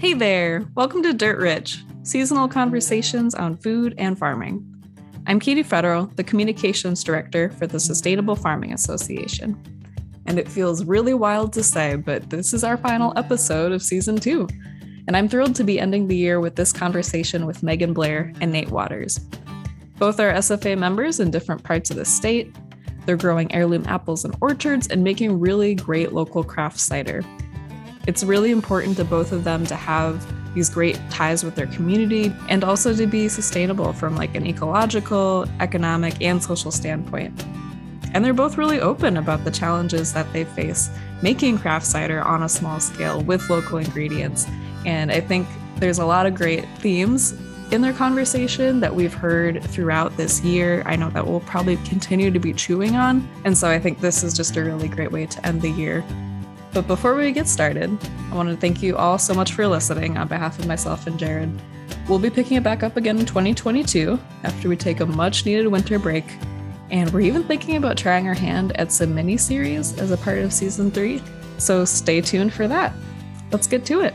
Hey there! Welcome to Dirt Rich, seasonal conversations on food and farming. I'm Katie Federal, the Communications Director for the Sustainable Farming Association. And it feels really wild to say, but this is our final episode of season two. And I'm thrilled to be ending the year with this conversation with Megan Blair and Nate Waters. Both are SFA members in different parts of the state. They're growing heirloom apples in orchards and making really great local craft cider. It's really important to both of them to have these great ties with their community and also to be sustainable from like an ecological, economic, and social standpoint. And they're both really open about the challenges that they face making craft cider on a small scale with local ingredients. And I think there's a lot of great themes in their conversation that we've heard throughout this year. I know that we'll probably continue to be chewing on. And so I think this is just a really great way to end the year but before we get started, I want to thank you all so much for listening on behalf of myself and Jared. We'll be picking it back up again in 2022 after we take a much needed winter break. And we're even thinking about trying our hand at some mini series as a part of season three. So stay tuned for that. Let's get to it.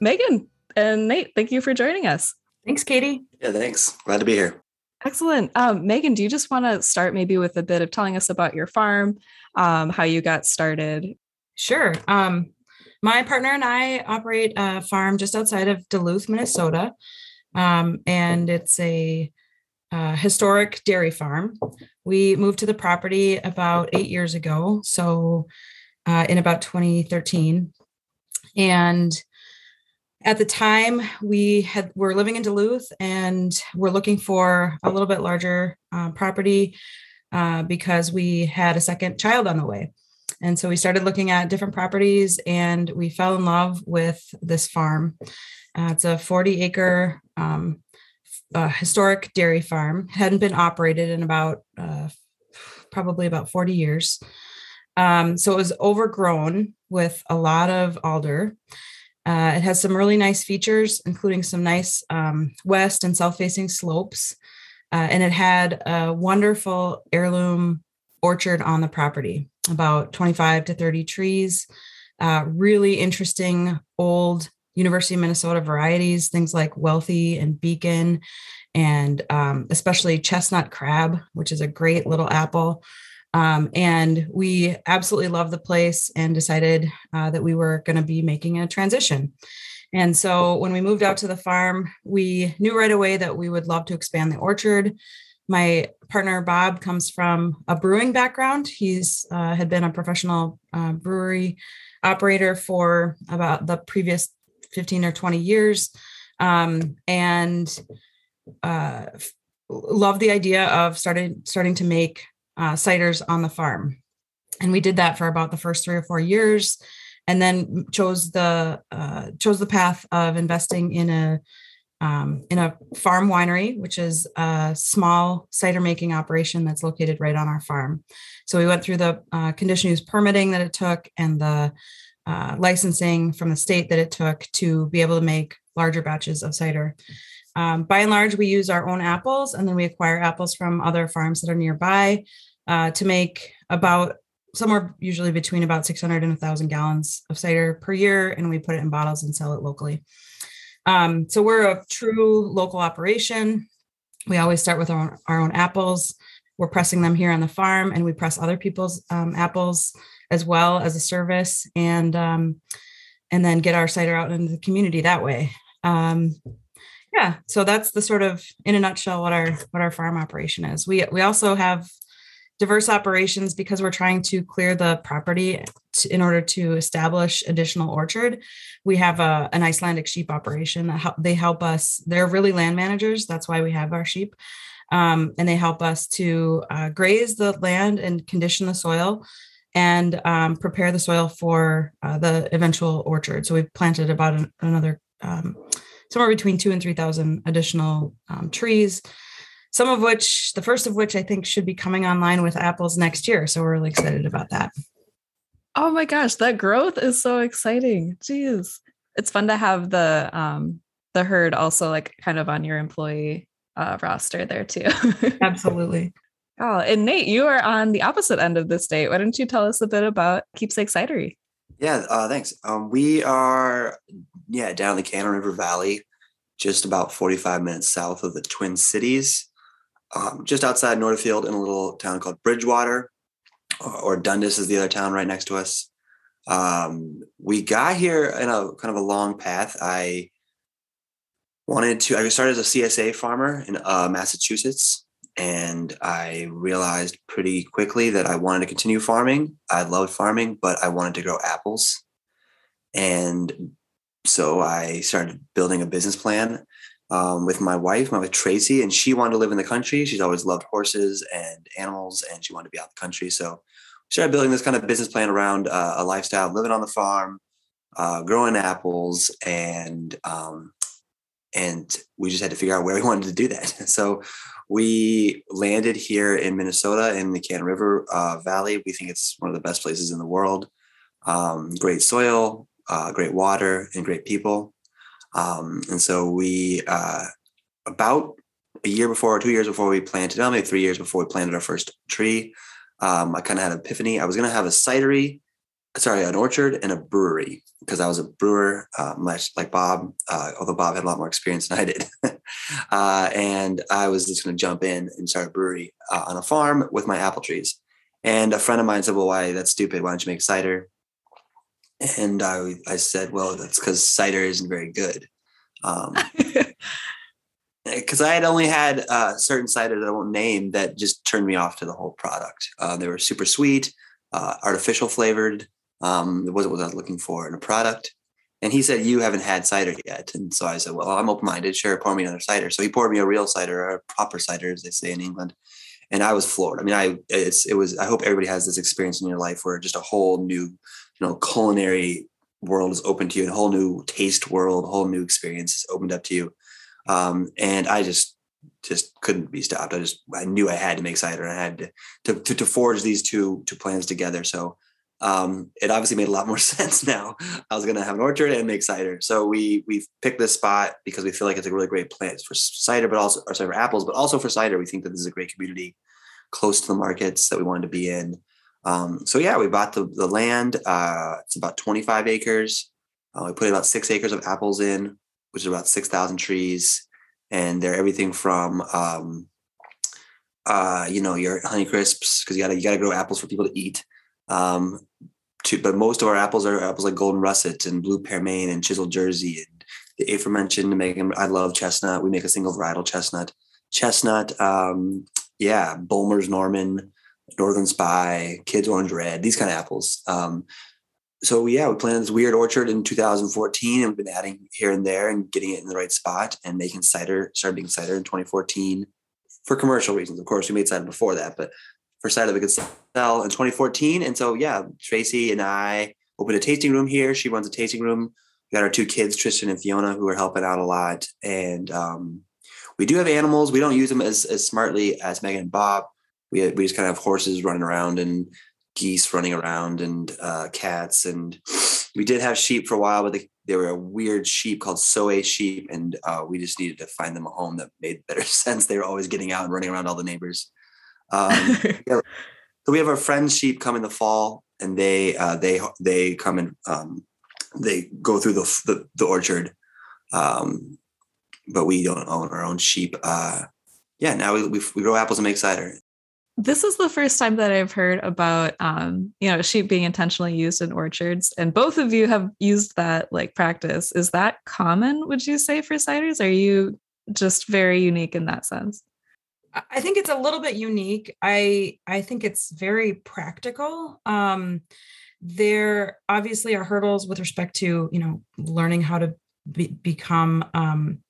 Megan and Nate, thank you for joining us. Thanks, Katie. Yeah, thanks. Glad to be here. Excellent. Um, Megan, do you just want to start maybe with a bit of telling us about your farm, um, how you got started? Sure. Um, my partner and I operate a farm just outside of Duluth, Minnesota. Um, and it's a, a historic dairy farm. We moved to the property about eight years ago. So, uh, in about 2013. And at the time we had were living in duluth and we're looking for a little bit larger uh, property uh, because we had a second child on the way. And so we started looking at different properties and we fell in love with this farm. Uh, it's a 40 acre um, historic dairy farm. Hadn't been operated in about uh, probably about 40 years. Um, so it was overgrown with a lot of alder uh, it has some really nice features, including some nice um, west and south facing slopes. Uh, and it had a wonderful heirloom orchard on the property, about 25 to 30 trees, uh, really interesting old University of Minnesota varieties, things like Wealthy and Beacon, and um, especially chestnut crab, which is a great little apple. Um, and we absolutely loved the place and decided uh, that we were going to be making a transition. And so when we moved out to the farm, we knew right away that we would love to expand the orchard. My partner Bob comes from a brewing background. He's uh, had been a professional uh, brewery operator for about the previous 15 or 20 years, um, and uh, loved the idea of started starting to make uh, ciders on the farm. And we did that for about the first three or four years, and then chose the uh, chose the path of investing in a um, in a farm winery, which is a small cider making operation that's located right on our farm. So we went through the uh, condition use permitting that it took and the uh, licensing from the state that it took to be able to make larger batches of cider. Um, by and large, we use our own apples and then we acquire apples from other farms that are nearby uh, to make about somewhere usually between about 600 and 1,000 gallons of cider per year. And we put it in bottles and sell it locally. Um, so we're a true local operation. We always start with our own, our own, apples. We're pressing them here on the farm, and we press other people's um, apples as well as a service, and um, and then get our cider out into the community that way. Um, yeah, so that's the sort of in a nutshell what our what our farm operation is. We we also have diverse operations because we're trying to clear the property to, in order to establish additional orchard. We have a, an Icelandic sheep operation that help, they help us. They're really land managers. That's why we have our sheep. Um, and they help us to uh, graze the land and condition the soil and um, prepare the soil for uh, the eventual orchard. So we've planted about an, another um, somewhere between two and 3,000 additional um, trees some of which, the first of which I think should be coming online with apples next year. So we're really excited about that. Oh my gosh, that growth is so exciting. Jeez. It's fun to have the um the herd also like kind of on your employee uh, roster there too. Absolutely. Oh, and Nate, you are on the opposite end of the state. Why don't you tell us a bit about Keepsake Cidery? Yeah, uh, thanks. Um, we are, yeah, down the Cannon River Valley, just about 45 minutes south of the Twin Cities, um, just outside Northfield in a little town called Bridgewater, or, or Dundas is the other town right next to us. Um, we got here in a kind of a long path. I wanted to, I started as a CSA farmer in uh, Massachusetts and I realized pretty quickly that I wanted to continue farming. I loved farming, but I wanted to grow apples. And so I started building a business plan um, with my wife, my wife Tracy, and she wanted to live in the country. She's always loved horses and animals, and she wanted to be out the country. So we started building this kind of business plan around uh, a lifestyle, living on the farm, uh, growing apples, and um, and we just had to figure out where we wanted to do that. So we landed here in Minnesota in the Cannon River uh, Valley. We think it's one of the best places in the world. Um, great soil, uh, great water, and great people. Um, and so we, uh, about a year before, or two years before we planted, maybe three years before we planted our first tree, um, I kind of had an epiphany. I was going to have a cidery sorry, an orchard and a brewery because I was a brewer, uh, much like Bob, uh, although Bob had a lot more experience than I did. uh, and I was just going to jump in and start a brewery uh, on a farm with my apple trees. And a friend of mine said, Well, why? That's stupid. Why don't you make cider? And I, I said, Well, that's because cider isn't very good. Um, because I had only had uh, certain cider that I won't name that just turned me off to the whole product. Uh, they were super sweet, uh, artificial flavored, um, it wasn't what I was looking for in a product. And he said, You haven't had cider yet. And so I said, Well, I'm open minded. Sure, pour me another cider. So he poured me a real cider, or a proper cider, as they say in England. And I was floored. I mean, I it's it was I hope everybody has this experience in your life where just a whole new, you know, culinary world is open to you, a whole new taste world, a whole new experience is opened up to you. Um, and I just just couldn't be stopped. I just I knew I had to make cider. I had to to, to, to forge these two two plans together. So um, it obviously made a lot more sense now. I was going to have an orchard and make cider. So we we picked this spot because we feel like it's a really great place for cider, but also or sorry, for apples, but also for cider. We think that this is a great community close to the markets that we wanted to be in. Um, so yeah, we bought the, the land. Uh, it's about 25 acres. Uh, we put about six acres of apples in, which is about 6,000 trees. And they're everything from, um, uh, you know, your honey crisps, because you gotta, you gotta grow apples for people to eat. Um, to, but most of our apples are apples like golden russet and blue pearmain and chisel jersey and the aforementioned Megan. I love chestnut. We make a single varietal chestnut. Chestnut, um, yeah, Bulmer's Norman, Northern Spy, Kidd's Orange Red, these kind of apples. Um, so yeah, we planted this weird orchard in 2014 and we've been adding here and there and getting it in the right spot and making cider, started making cider in 2014 for commercial reasons. Of course, we made cider before that, but for cider we could sell in 2014. And so, yeah, Tracy and I opened a tasting room here. She runs a tasting room. We got our two kids, Tristan and Fiona, who are helping out a lot. And um, we do have animals. We don't use them as, as smartly as Megan and Bob. We, we just kind of have horses running around and geese running around and uh, cats. And we did have sheep for a while, but they, they were a weird sheep called Soay sheep. And uh, we just needed to find them a home that made better sense. They were always getting out and running around all the neighbors. Um, so we have our friends sheep come in the fall, and they uh, they they come and um, they go through the the, the orchard, um, but we don't own our own sheep. Uh, yeah, now we, we, we grow apples and make cider. This is the first time that I've heard about um, you know sheep being intentionally used in orchards, and both of you have used that like practice. Is that common? Would you say for ciders? Are you just very unique in that sense? I think it's a little bit unique. I I think it's very practical. Um, there obviously are hurdles with respect to you know learning how to be, become um,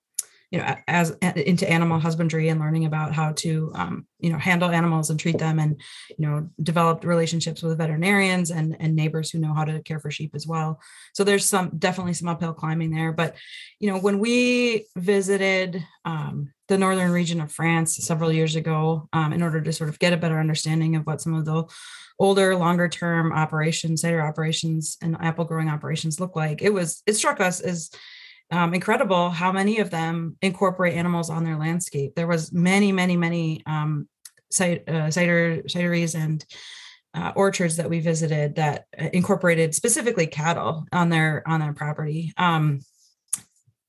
you know as into animal husbandry and learning about how to um, you know handle animals and treat them and you know develop relationships with veterinarians and and neighbors who know how to care for sheep as well. So there's some definitely some uphill climbing there. But you know when we visited um, the northern region of france several years ago um, in order to sort of get a better understanding of what some of the older longer term operations cider operations and apple growing operations look like it was it struck us as um, incredible how many of them incorporate animals on their landscape. There was many, many, many um, cider, uh, cider cideries and uh, orchards that we visited that uh, incorporated specifically cattle on their on their property. Um,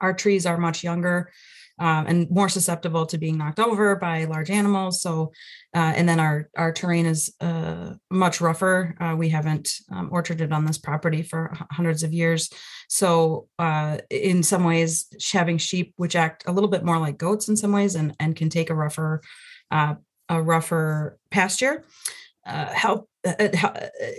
our trees are much younger um, and more susceptible to being knocked over by large animals. So, uh, and then our our terrain is uh, much rougher. Uh, we haven't um, orcharded on this property for hundreds of years. So, uh, in some ways, having sheep, which act a little bit more like goats in some ways, and and can take a rougher uh, a rougher pasture, uh, help.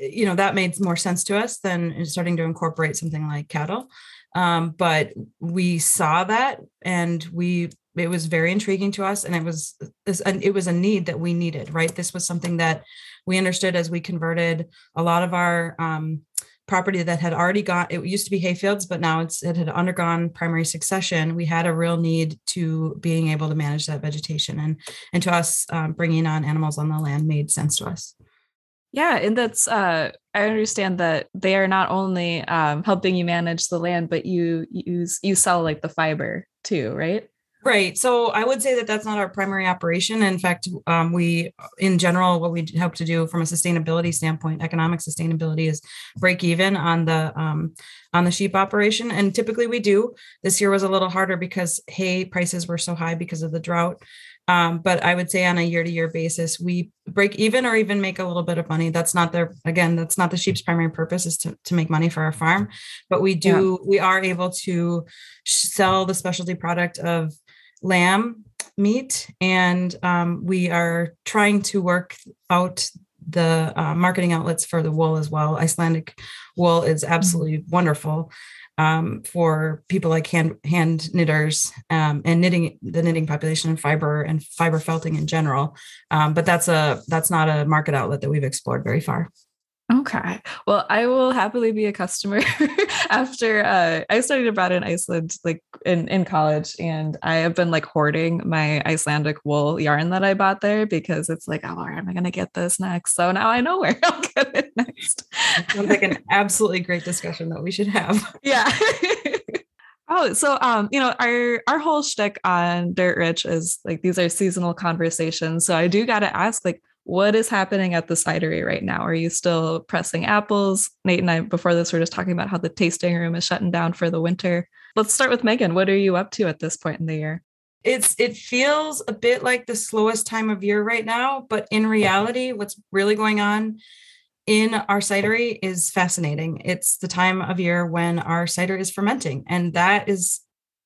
you know that made more sense to us than starting to incorporate something like cattle um, but we saw that and we it was very intriguing to us and it was this and it was a need that we needed right? This was something that we understood as we converted a lot of our um, property that had already got it used to be hayfields but now it's it had undergone primary succession. We had a real need to being able to manage that vegetation and and to us um, bringing on animals on the land made sense to us yeah, and that's uh I understand that they are not only um helping you manage the land, but you use you sell like the fiber too, right? Right. So I would say that that's not our primary operation. In fact, um, we, in general, what we hope to do from a sustainability standpoint, economic sustainability, is break even on the um, on the sheep operation. And typically we do. This year was a little harder because hay prices were so high because of the drought. Um, but I would say on a year to year basis, we break even or even make a little bit of money. That's not their, again, that's not the sheep's primary purpose is to, to make money for our farm. But we do, yeah. we are able to sell the specialty product of lamb meat. And um, we are trying to work out the uh, marketing outlets for the wool as well. Icelandic wool is mm-hmm. absolutely mm-hmm. wonderful um, for people like hand hand knitters um, and knitting the knitting population and fiber and fiber felting in general. Um, but that's a that's not a market outlet that we've explored very far. Okay. Well, I will happily be a customer after uh, I studied abroad in Iceland, like in, in college, and I have been like hoarding my Icelandic wool yarn that I bought there because it's like, oh, where am I going to get this next? So now I know where I'll get it next. Sounds like an absolutely great discussion that we should have. Yeah. Oh, so um, you know, our our whole shtick on Dirt Rich is like these are seasonal conversations. So I do got to ask, like, what is happening at the cidery right now? Are you still pressing apples? Nate and I, before this, were just talking about how the tasting room is shutting down for the winter. Let's start with Megan. What are you up to at this point in the year? It's it feels a bit like the slowest time of year right now, but in reality, what's really going on in our cidery is fascinating. It's the time of year when our cider is fermenting, and that is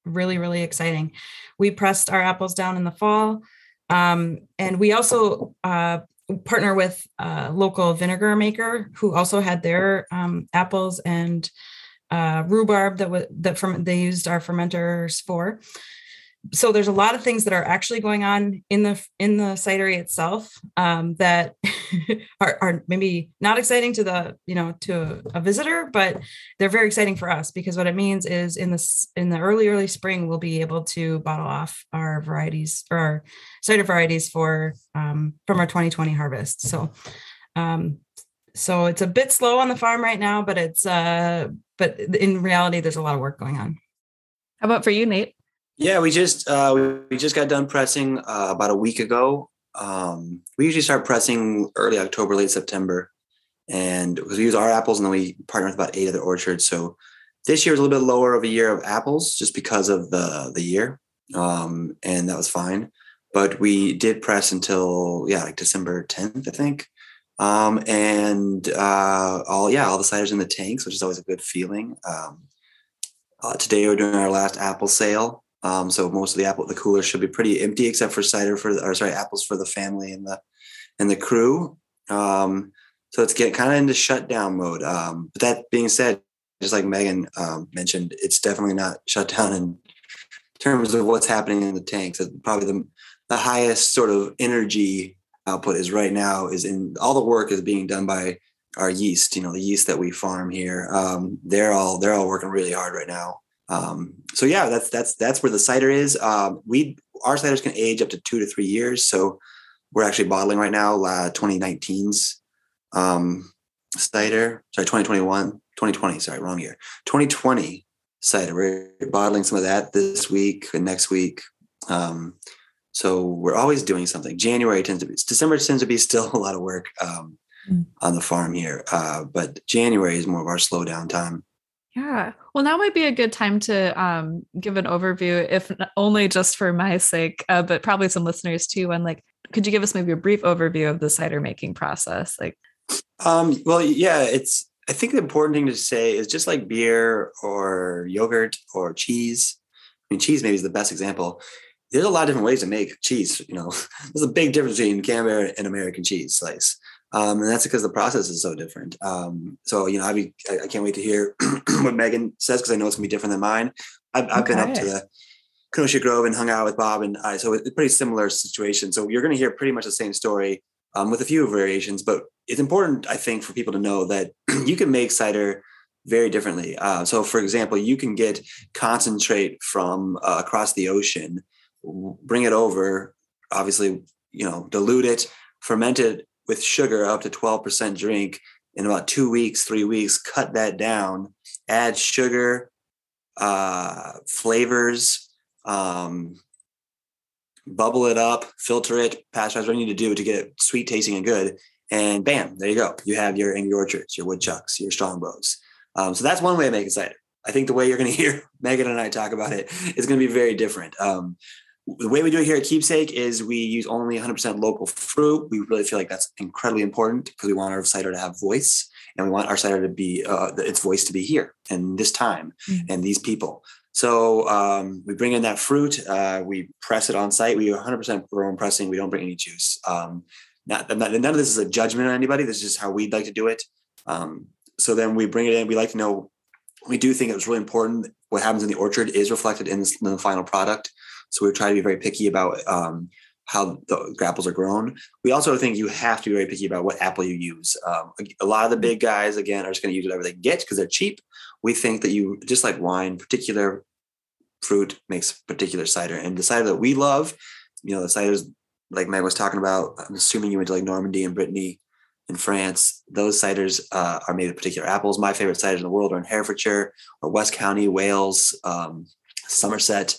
really really exciting. We pressed our apples down in the fall um, and we also uh, partner with a local vinegar maker who also had their um, apples and uh, rhubarb that was that from they used our fermenters for so there's a lot of things that are actually going on in the in the cidery itself um, that are, are, maybe not exciting to the you know to a visitor but they're very exciting for us because what it means is in this in the early early spring we'll be able to bottle off our varieties or our cider varieties for um, from our 2020 harvest. So um, so it's a bit slow on the farm right now but it's uh but in reality there's a lot of work going on. How about for you nate yeah, we just uh, we, just got done pressing uh, about a week ago. Um, we usually start pressing early October, late September, and because we use our apples, and then we partner with about eight other orchards. So this year was a little bit lower of a year of apples, just because of the the year, um, and that was fine. But we did press until yeah, like December tenth, I think. Um, and uh, all yeah, all the ciders in the tanks, which is always a good feeling. Um, uh, today we're doing our last apple sale um, so most of the apple, the cooler should be pretty empty, except for cider for, the, or sorry, apples for the family and the and the crew. Um, so it's getting kind of into shutdown mode. Um, but that being said, just like Megan um, mentioned, it's definitely not shut down in terms of what's happening in the tanks. Probably the the highest sort of energy output is right now is in all the work is being done by our yeast. You know, the yeast that we farm here. Um, they're all they're all working really hard right now um, so yeah, that's that's that's where the cider is. Um, we our ciders can age up to two to three years. So we're actually bottling right now uh, 2019's um, cider. Sorry, 2021, 2020. Sorry, wrong year. 2020 cider. We're bottling some of that this week and next week. Um, so we're always doing something. January tends to be December tends to be still a lot of work. Um, mm. on the farm here. Uh, but January is more of our slow down time. Yeah. Well, now might be a good time to um, give an overview, if only just for my sake, uh, but probably some listeners too. And like, could you give us maybe a brief overview of the cider making process? Like, um, well, yeah, it's. I think the important thing to say is just like beer or yogurt or cheese. I mean, cheese maybe is the best example. There's a lot of different ways to make cheese. You know, there's a big difference between Camembert and American cheese slice. Um, and that's because the process is so different. Um, so you know, I, be, I, I can't wait to hear what Megan says because I know it's gonna be different than mine. I've, I've been up to the Kenosha Grove and hung out with Bob and I, so it's a pretty similar situation. So you're gonna hear pretty much the same story um, with a few variations, but it's important, I think, for people to know that you can make cider very differently. Uh, so, for example, you can get concentrate from uh, across the ocean, bring it over, obviously, you know, dilute it, ferment it with sugar up to 12% drink in about two weeks, three weeks, cut that down, add sugar, uh, flavors, um, bubble it up, filter it, pasteurize what you need to do to get it sweet tasting and good. And bam, there you go. You have your Angry Orchards, your Woodchucks, your Strongbows. Um, so that's one way of making cider. I think the way you're going to hear Megan and I talk about it is going to be very different. Um, the way we do it here at Keepsake is we use only 100% local fruit. We really feel like that's incredibly important because we want our cider to have voice and we want our cider to be uh, its voice to be here and this time mm-hmm. and these people. So um, we bring in that fruit, uh, we press it on site. We 100% grown pressing. We don't bring any juice. Um, not, not, none of this is a judgment on anybody. This is just how we'd like to do it. Um, so then we bring it in. We like to know. We do think it was really important. What happens in the orchard is reflected in, this, in the final product. So we try to be very picky about um, how the apples are grown. We also think you have to be very picky about what apple you use. Um, a lot of the big guys, again, are just going to use whatever they get because they're cheap. We think that you, just like wine, particular fruit makes particular cider. And the cider that we love, you know, the ciders like Meg was talking about, I'm assuming you went to like Normandy and Brittany in France. Those ciders uh, are made of particular apples. My favorite ciders in the world are in Herefordshire or West County, Wales, um, Somerset.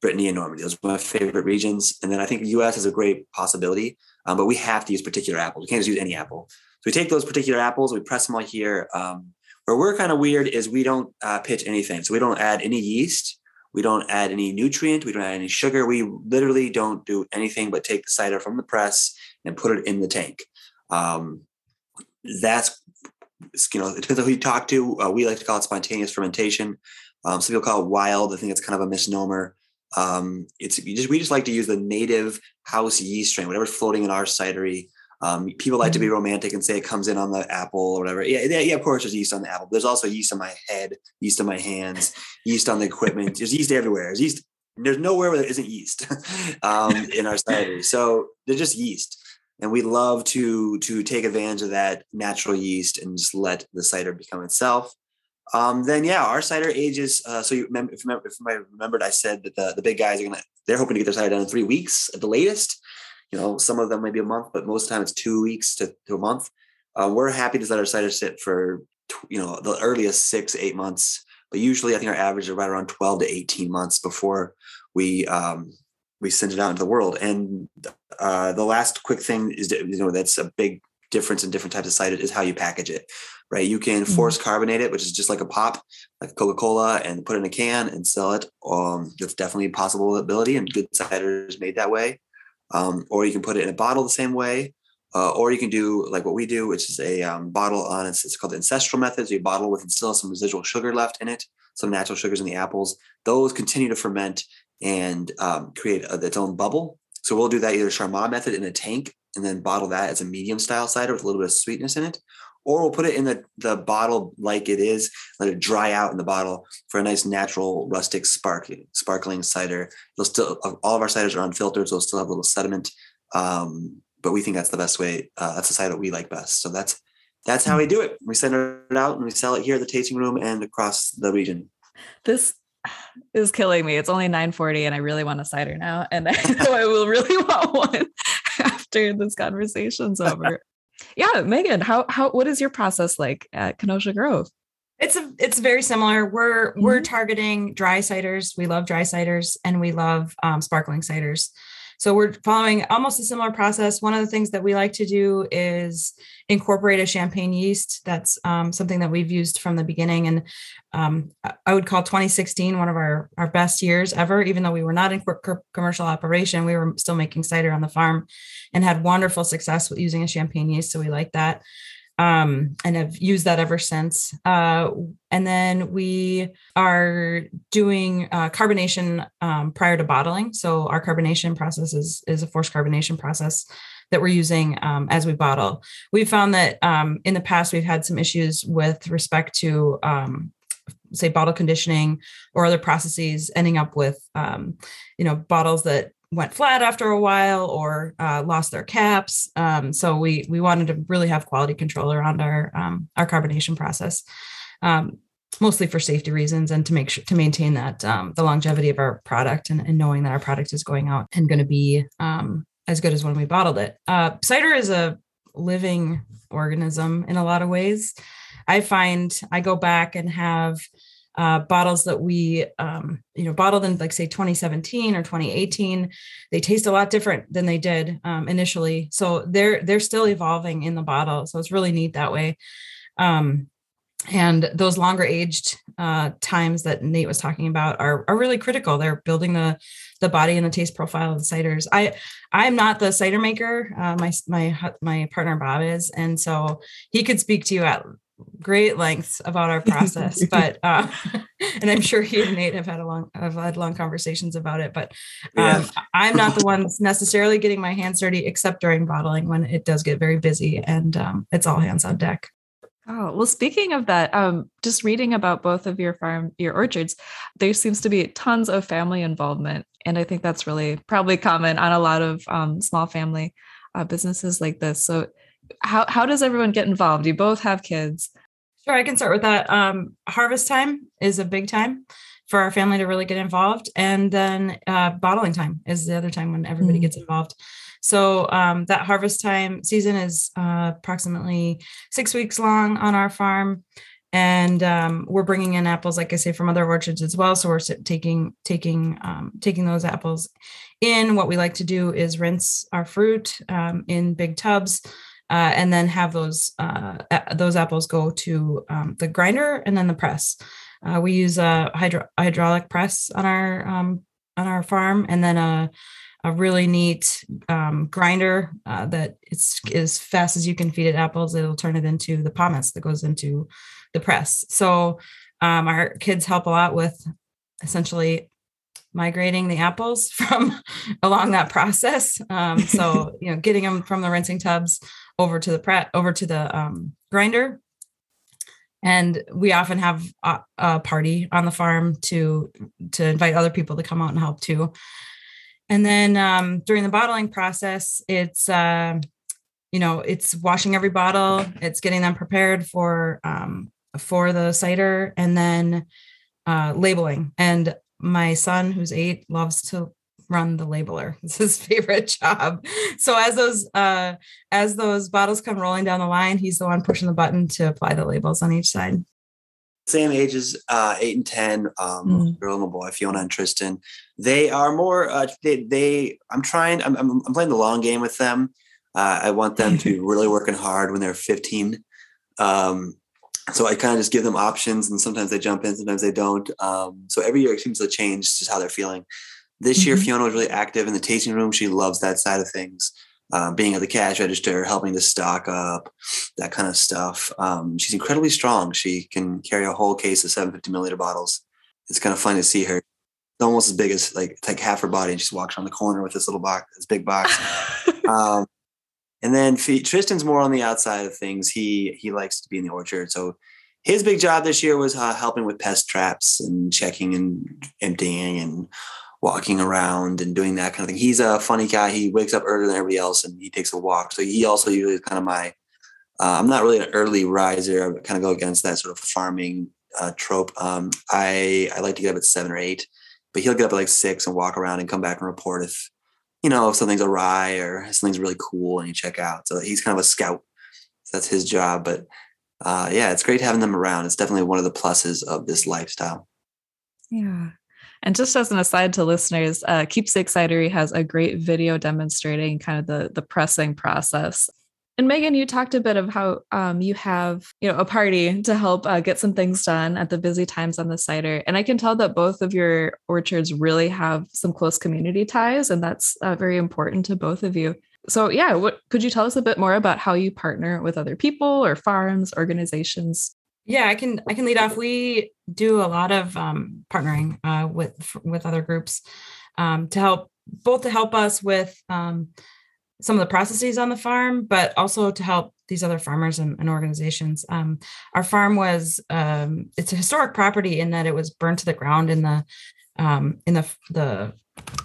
Brittany and Normandy. Those are my favorite regions. And then I think the US is a great possibility, um, but we have to use particular apples. We can't just use any apple. So we take those particular apples, we press them all here. Um, where we're kind of weird is we don't uh, pitch anything. So we don't add any yeast. We don't add any nutrient. We don't add any sugar. We literally don't do anything but take the cider from the press and put it in the tank. Um, that's, you know, it depends on who you talk to. Uh, we like to call it spontaneous fermentation. Um, some people call it wild. I think it's kind of a misnomer. Um, it's just we just like to use the native house yeast strain, whatever's floating in our cidery. Um, people like to be mm-hmm. romantic and say it comes in on the apple or whatever. Yeah, yeah, of course, there's yeast on the apple. There's also yeast on my head, yeast on my hands, yeast on the equipment. There's yeast everywhere. There's yeast. There's nowhere where there isn't yeast um, in our cidery. So there's just yeast, and we love to to take advantage of that natural yeast and just let the cider become itself um, then yeah, our cider ages. Uh, so you remember if, if I remembered, I said that the, the big guys are gonna they're hoping to get their cider done in three weeks at the latest. You know, some of them maybe a month, but most of the time it's two weeks to, to a month. Uh, we're happy to let our cider sit for you know the earliest six eight months, but usually I think our average is right around twelve to eighteen months before we um, we send it out into the world. And uh, the last quick thing is you know that's a big difference in different types of cider is how you package it right? You can mm-hmm. force carbonate it, which is just like a pop, like Coca Cola, and put it in a can and sell it. Um, that's definitely a possible ability, and good cider is made that way. Um, or you can put it in a bottle the same way. Uh, or you can do like what we do, which is a um, bottle on it's, it's called the ancestral method. So you bottle with still some residual sugar left in it, some natural sugars in the apples. Those continue to ferment and um, create a, its own bubble. So we'll do that either Charmat method in a tank and then bottle that as a medium style cider with a little bit of sweetness in it, or we'll put it in the, the bottle like it is, let it dry out in the bottle for a nice natural rustic sparkling sparkling cider. It'll still all of our ciders are unfiltered, so it'll still have a little sediment. Um, but we think that's the best way. Uh, that's the cider we like best. So that's that's how we do it. We send it out and we sell it here at the tasting room and across the region. This is killing me. It's only 9:40 and I really want a cider now. And I know I will really want one after this conversation's over yeah, Megan, how how what is your process like at Kenosha Grove? It's a it's very similar. We're mm-hmm. we're targeting dry ciders. We love dry ciders and we love um, sparkling ciders. So we're following almost a similar process. One of the things that we like to do is incorporate a champagne yeast. That's um, something that we've used from the beginning. And um, I would call 2016 one of our, our best years ever, even though we were not in commercial operation, we were still making cider on the farm and had wonderful success with using a champagne yeast. So we like that um, and have used that ever since. Uh, and then we are doing uh, carbonation um, prior to bottling. So our carbonation process is, is a forced carbonation process that we're using um, as we bottle. We found that um, in the past we've had some issues with respect to um, say bottle conditioning or other processes ending up with um, you know bottles that went flat after a while or uh, lost their caps. Um, so we we wanted to really have quality control around our um, our carbonation process, um, mostly for safety reasons and to make sure to maintain that um, the longevity of our product and, and, knowing that our product is going out and going to be um, as good as when we bottled it. Uh, cider is a living organism in a lot of ways. I find I go back and have uh, bottles that we um, you know bottled in like say 2017 or 2018 they taste a lot different than they did um, initially so they're they're still evolving in the bottle so it's really neat that way um, and those longer aged uh, times that Nate was talking about are, are really critical. They're building the the body and the taste profile of the ciders. I I'm not the cider maker. Uh, my my my partner Bob is, and so he could speak to you at great lengths about our process but uh, and i'm sure he and nate have had a long have had long conversations about it but um, yeah. i'm not the one necessarily getting my hands dirty except during bottling when it does get very busy and um, it's all hands on deck Oh, well, speaking of that, um, just reading about both of your farm, your orchards, there seems to be tons of family involvement. And I think that's really probably common on a lot of um, small family uh, businesses like this. So how how does everyone get involved? You both have kids. Sure, I can start with that. Um, harvest time is a big time for our family to really get involved, and then uh, bottling time is the other time when everybody mm. gets involved. So um, that harvest time season is uh, approximately six weeks long on our farm, and um, we're bringing in apples, like I say, from other orchards as well. So we're taking taking um, taking those apples in. What we like to do is rinse our fruit um, in big tubs uh, and then have those uh, those apples go to um, the grinder and then the press. Uh, we use a hydro- hydraulic press on our um, on our farm, and then a a really neat um, grinder uh, that it's as fast as you can feed it apples. It'll turn it into the pomace that goes into the press. So um, our kids help a lot with essentially migrating the apples from along that process. Um, so you know, getting them from the rinsing tubs over to the pret over to the um, grinder. And we often have a, a, party on the farm to to invite other people to come out and help too. And then um, during the bottling process, it's uh, you know it's washing every bottle, it's getting them prepared for um, for the cider, and then uh, labeling. And my son, who's eight, loves to run the labeler. It's his favorite job. So as those uh, as those bottles come rolling down the line, he's the one pushing the button to apply the labels on each side. Same ages, uh, eight and ten, um, mm. girl and a boy, Fiona and Tristan. They are more. Uh, they, they. I'm trying. I'm, I'm, I'm playing the long game with them. Uh, I want them to be really working hard when they're 15. Um, so I kind of just give them options, and sometimes they jump in, sometimes they don't. Um, so every year it seems to change just how they're feeling. This mm-hmm. year, Fiona was really active in the tasting room. She loves that side of things. Uh, being at the cash register, helping to stock up, that kind of stuff. Um, she's incredibly strong. She can carry a whole case of 750 milliliter bottles. It's kind of fun to see her. It's almost as big as like it's like half her body, and she walks around the corner with this little box, this big box. um, and then Tristan's more on the outside of things. He he likes to be in the orchard, so his big job this year was uh, helping with pest traps and checking and emptying and walking around and doing that kind of thing. He's a funny guy. He wakes up earlier than everybody else and he takes a walk. So he also usually is kind of my, uh, I'm not really an early riser. I kind of go against that sort of farming uh, trope. Um, I, I like to get up at seven or eight, but he'll get up at like six and walk around and come back and report if, you know, if something's awry or something's really cool and you check out. So he's kind of a scout. So that's his job. But uh, yeah, it's great having them around. It's definitely one of the pluses of this lifestyle. Yeah. And just as an aside to listeners, uh, Keepsake Cidery has a great video demonstrating kind of the the pressing process. And Megan, you talked a bit of how um, you have, you know, a party to help uh, get some things done at the busy times on the cider. And I can tell that both of your orchards really have some close community ties, and that's uh, very important to both of you. So, yeah, what could you tell us a bit more about how you partner with other people or farms, organizations yeah, I can I can lead off. We do a lot of um, partnering uh, with with other groups um, to help both to help us with um, some of the processes on the farm, but also to help these other farmers and, and organizations. Um, our farm was um, it's a historic property in that it was burned to the ground in the um, in the the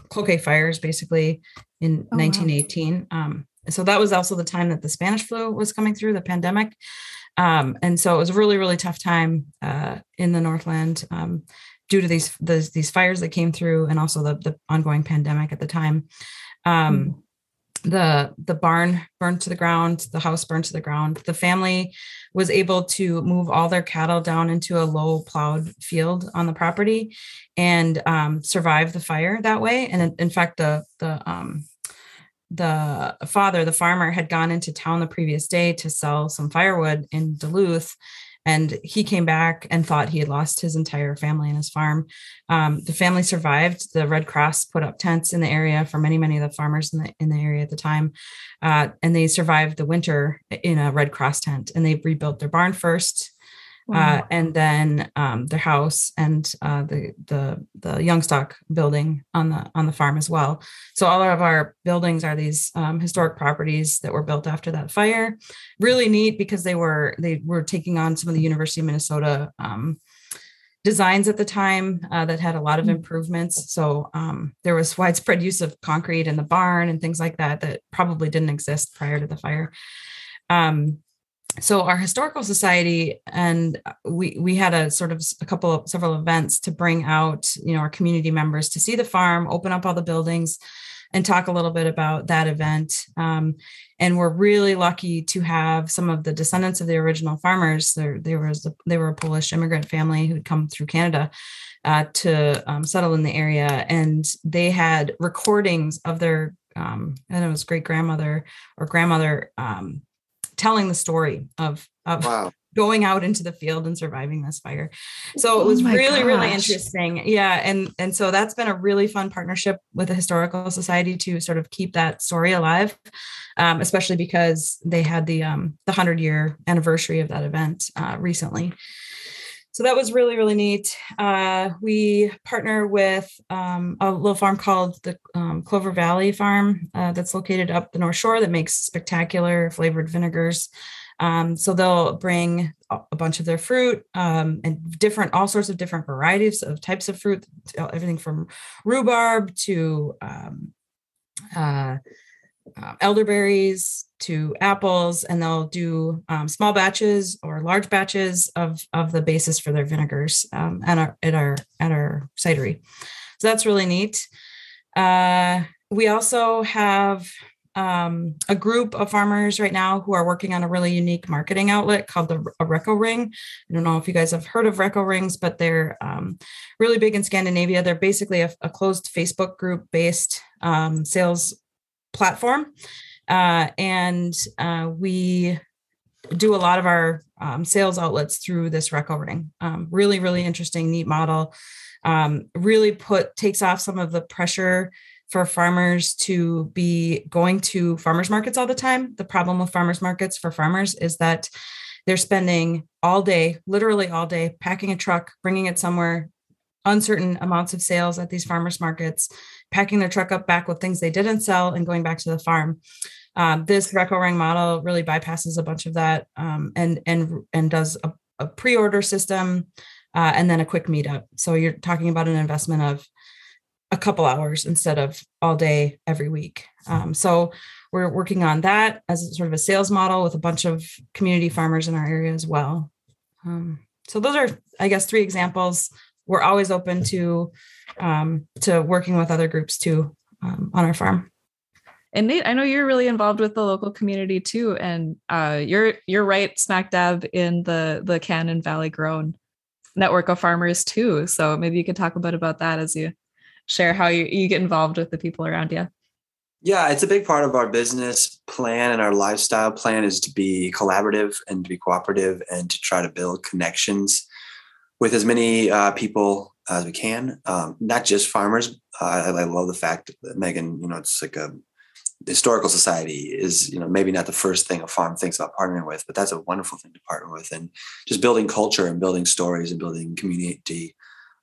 Cloquet fires, basically in oh, 1918. Wow. so that was also the time that the Spanish flu was coming through, the pandemic. Um, and so it was a really, really tough time uh, in the Northland um, due to these, these, these fires that came through and also the, the ongoing pandemic at the time. Um, mm the the barn burned to the ground the house burned to the ground. The family was able to move all their cattle down into a low plowed field on the property and um, survive the fire that way. And in, in fact the the um, the father, the farmer, had gone into town the previous day to sell some firewood in Duluth. And he came back and thought he had lost his entire family and his farm. Um, the family survived. The Red Cross put up tents in the area for many, many of the farmers in the in the area at the time, uh, and they survived the winter in a Red Cross tent. And they rebuilt their barn first, uh, and then um, their house and uh, the the the Youngstock building on the on the farm as well. So all of our buildings are these um, historic properties that were built after that fire. Really neat because they were they were taking on some of the University of Minnesota um, designs at the time uh, that had a lot of mm. improvements. So um, there was widespread use of concrete in the barn and things like that that probably didn't exist prior to the fire. Um, so our historical society and we we had a sort of a couple of several events to bring out you know our community members to see the farm open up all the buildings and talk a little bit about that event. Um, and we're really lucky to have some of the descendants of the original farmers. There was a, they were a polish immigrant family who'd come through canada uh, to um, settle in the area. And they had recordings of their um, and it was great grandmother or grandmother um, telling the story of of wow. going out into the field and surviving this fire. So it oh was oh really gosh. really interesting. Yeah, and and so that's been a really fun partnership with the historical society to sort of keep that story alive. Um, especially because they had the um, the hundred year anniversary of that event uh, recently so that was really really neat. Uh, we partner with um, a little farm called the um, clover valley farm uh, that's located up the north shore that makes spectacular flavored vinegars. Um, so they'll bring a bunch of their fruit um, and different all sorts of different varieties of types of fruit everything from rhubarb to um, uh, uh, elderberries to apples, and they'll do um, small batches or large batches of of the basis for their vinegars um, at our at our at our cidery. So that's really neat. Uh, we also have um, a group of farmers right now who are working on a really unique marketing outlet called the REKO Ring. I don't know if you guys have heard of REKO Rings, but they're um, really big in Scandinavia. They're basically a, a closed Facebook group based um, sales platform. Uh, and uh, we do a lot of our um, sales outlets through this Ring. Um, really, really interesting, neat model. Um, really put takes off some of the pressure for farmers to be going to farmers markets all the time. The problem with farmers markets for farmers is that they're spending all day, literally all day, packing a truck, bringing it somewhere, uncertain amounts of sales at these farmers markets, packing their truck up back with things they didn't sell and going back to the farm. Um, this REKO Ring model really bypasses a bunch of that um, and and and does a, a pre-order system uh, and then a quick meetup. So you're talking about an investment of a couple hours instead of all day every week. Um, so we're working on that as sort of a sales model with a bunch of community farmers in our area as well. Um, so those are, I guess, three examples we're always open to um, to working with other groups too um, on our farm. And Nate, I know you're really involved with the local community too, and uh, you're you're right smack dab in the the Cannon Valley Grown network of farmers too. So maybe you could talk a bit about that as you share how you, you get involved with the people around you. Yeah, it's a big part of our business plan and our lifestyle plan is to be collaborative and to be cooperative and to try to build connections with as many uh, people as we can, um, not just farmers. Uh, I, love the fact that Megan, you know, it's like a historical society is, you know, maybe not the first thing a farm thinks about partnering with, but that's a wonderful thing to partner with, and just building culture and building stories and building community.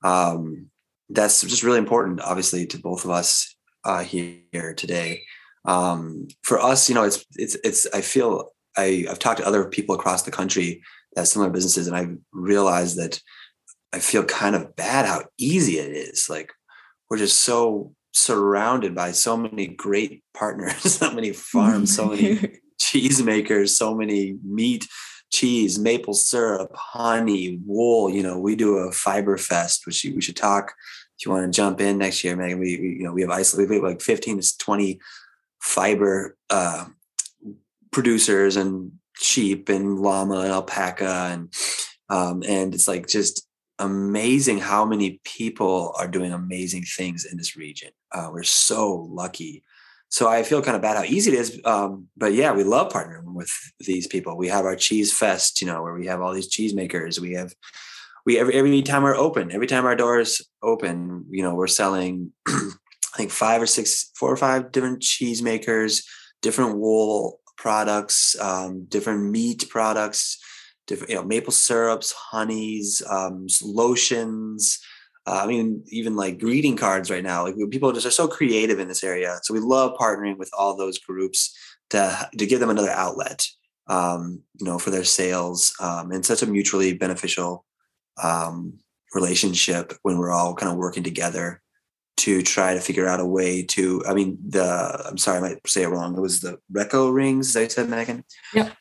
Um, that's just really important, obviously, to both of us uh, here today. Um, for us, you know, it's it's it's. I feel I I've talked to other people across the country that similar businesses, and I've realized that I feel kind of bad how easy it is. Like we're just so surrounded by so many great partners, so many farms, so many cheese makers, so many meat, cheese, maple syrup, honey, wool. You know, we do a fiber fest, which we should talk. If you want to jump in next year, Megan, we, we you know we have isolated we have like 15 to 20 fiber uh, producers and sheep and llama and alpaca and um, and it's like just amazing how many people are doing amazing things in this region. Uh, we're so lucky. So I feel kind of bad how easy it is. Um, but yeah, we love partnering with these people. We have our cheese fest, you know, where we have all these cheese makers. We have we every every time we're open, every time our doors open, you know, we're selling I think five or six, four or five different cheese makers, different wool products, um, different meat products, different, you know, maple syrups, honeys, um, lotions. Uh, I mean, even like greeting cards right now. Like people just are so creative in this area. So we love partnering with all those groups to to give them another outlet, um, you know, for their sales, um, and such a mutually beneficial um, relationship when we're all kind of working together to try to figure out a way to. I mean, the I'm sorry, I might say it wrong. It was the REKO rings, as I said, Megan. Yep.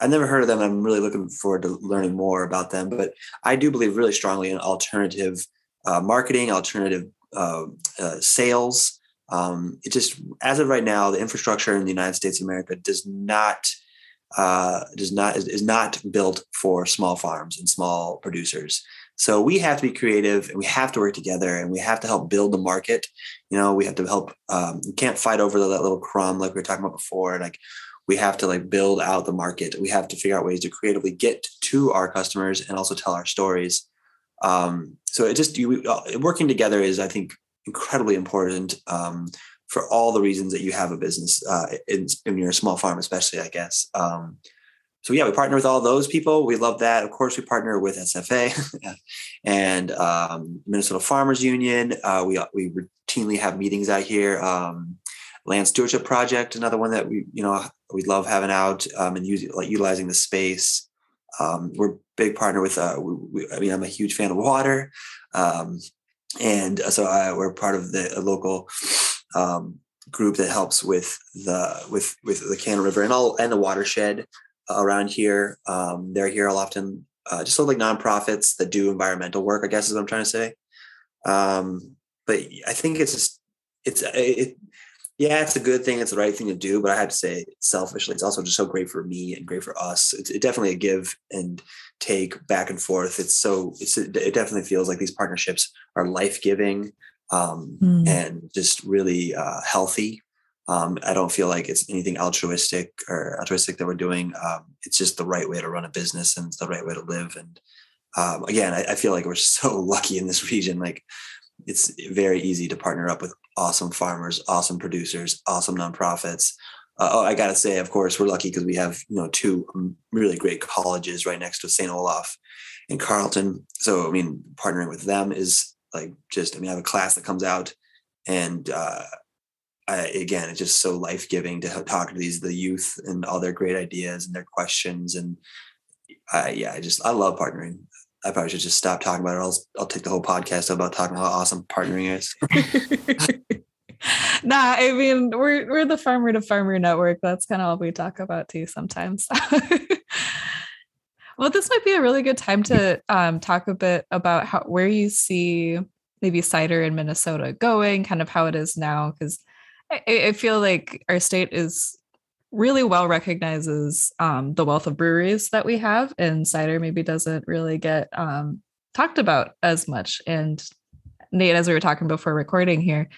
I've never heard of them. I'm really looking forward to learning more about them. But I do believe really strongly in alternative uh, marketing, alternative uh, uh, sales. Um, it just, as of right now, the infrastructure in the United States of America does not uh, does not is, is not built for small farms and small producers. So we have to be creative and we have to work together and we have to help build the market. You know, we have to help. Um, can't fight over that little crumb like we were talking about before. Like we have to like build out the market. We have to figure out ways to creatively get to our customers and also tell our stories. Um, so it just you, uh, working together is i think incredibly important um, for all the reasons that you have a business uh, in, in your small farm especially i guess. Um, so yeah we partner with all those people. We love that. Of course we partner with sfa and um, minnesota farmers union. Uh, we, we routinely have meetings out here. Um, land stewardship project another one that we you know we love having out um, and using like utilizing the space um, we're big partner with uh, we, we, i mean i'm a huge fan of water um, and uh, so I, we're part of the local um, group that helps with the with with the Cannon River and all and the watershed around here. Um, they're here all often, uh, just like nonprofits that do environmental work. I guess is what I'm trying to say. Um, but I think it's just it's it, yeah, it's a good thing. It's the right thing to do. But I have to say, selfishly, it's also just so great for me and great for us. It's it definitely a give and take back and forth. It's so it's it definitely feels like these partnerships are life giving um, mm. and just really uh, healthy. Um, I don't feel like it's anything altruistic or altruistic that we're doing. Um, it's just the right way to run a business and it's the right way to live. And um, again, I, I, feel like we're so lucky in this region. Like it's very easy to partner up with awesome farmers, awesome producers, awesome nonprofits. Uh, oh, I gotta say, of course, we're lucky because we have you know two um, really great colleges right next to St. Olaf and Carleton. So I mean, partnering with them is like just. I mean, I have a class that comes out, and uh, I, again, it's just so life giving to talk to these the youth and all their great ideas and their questions. And I, yeah, I just I love partnering. I probably should just stop talking about it. I'll I'll take the whole podcast about talking about how awesome partnering is. nah, I mean we're we're the farmer to farmer network. That's kind of all we talk about too sometimes. well, this might be a really good time to um, talk a bit about how where you see maybe cider in Minnesota going, kind of how it is now, because I, I feel like our state is really well recognizes um, the wealth of breweries that we have, and cider maybe doesn't really get um, talked about as much. And Nate, as we were talking before recording here,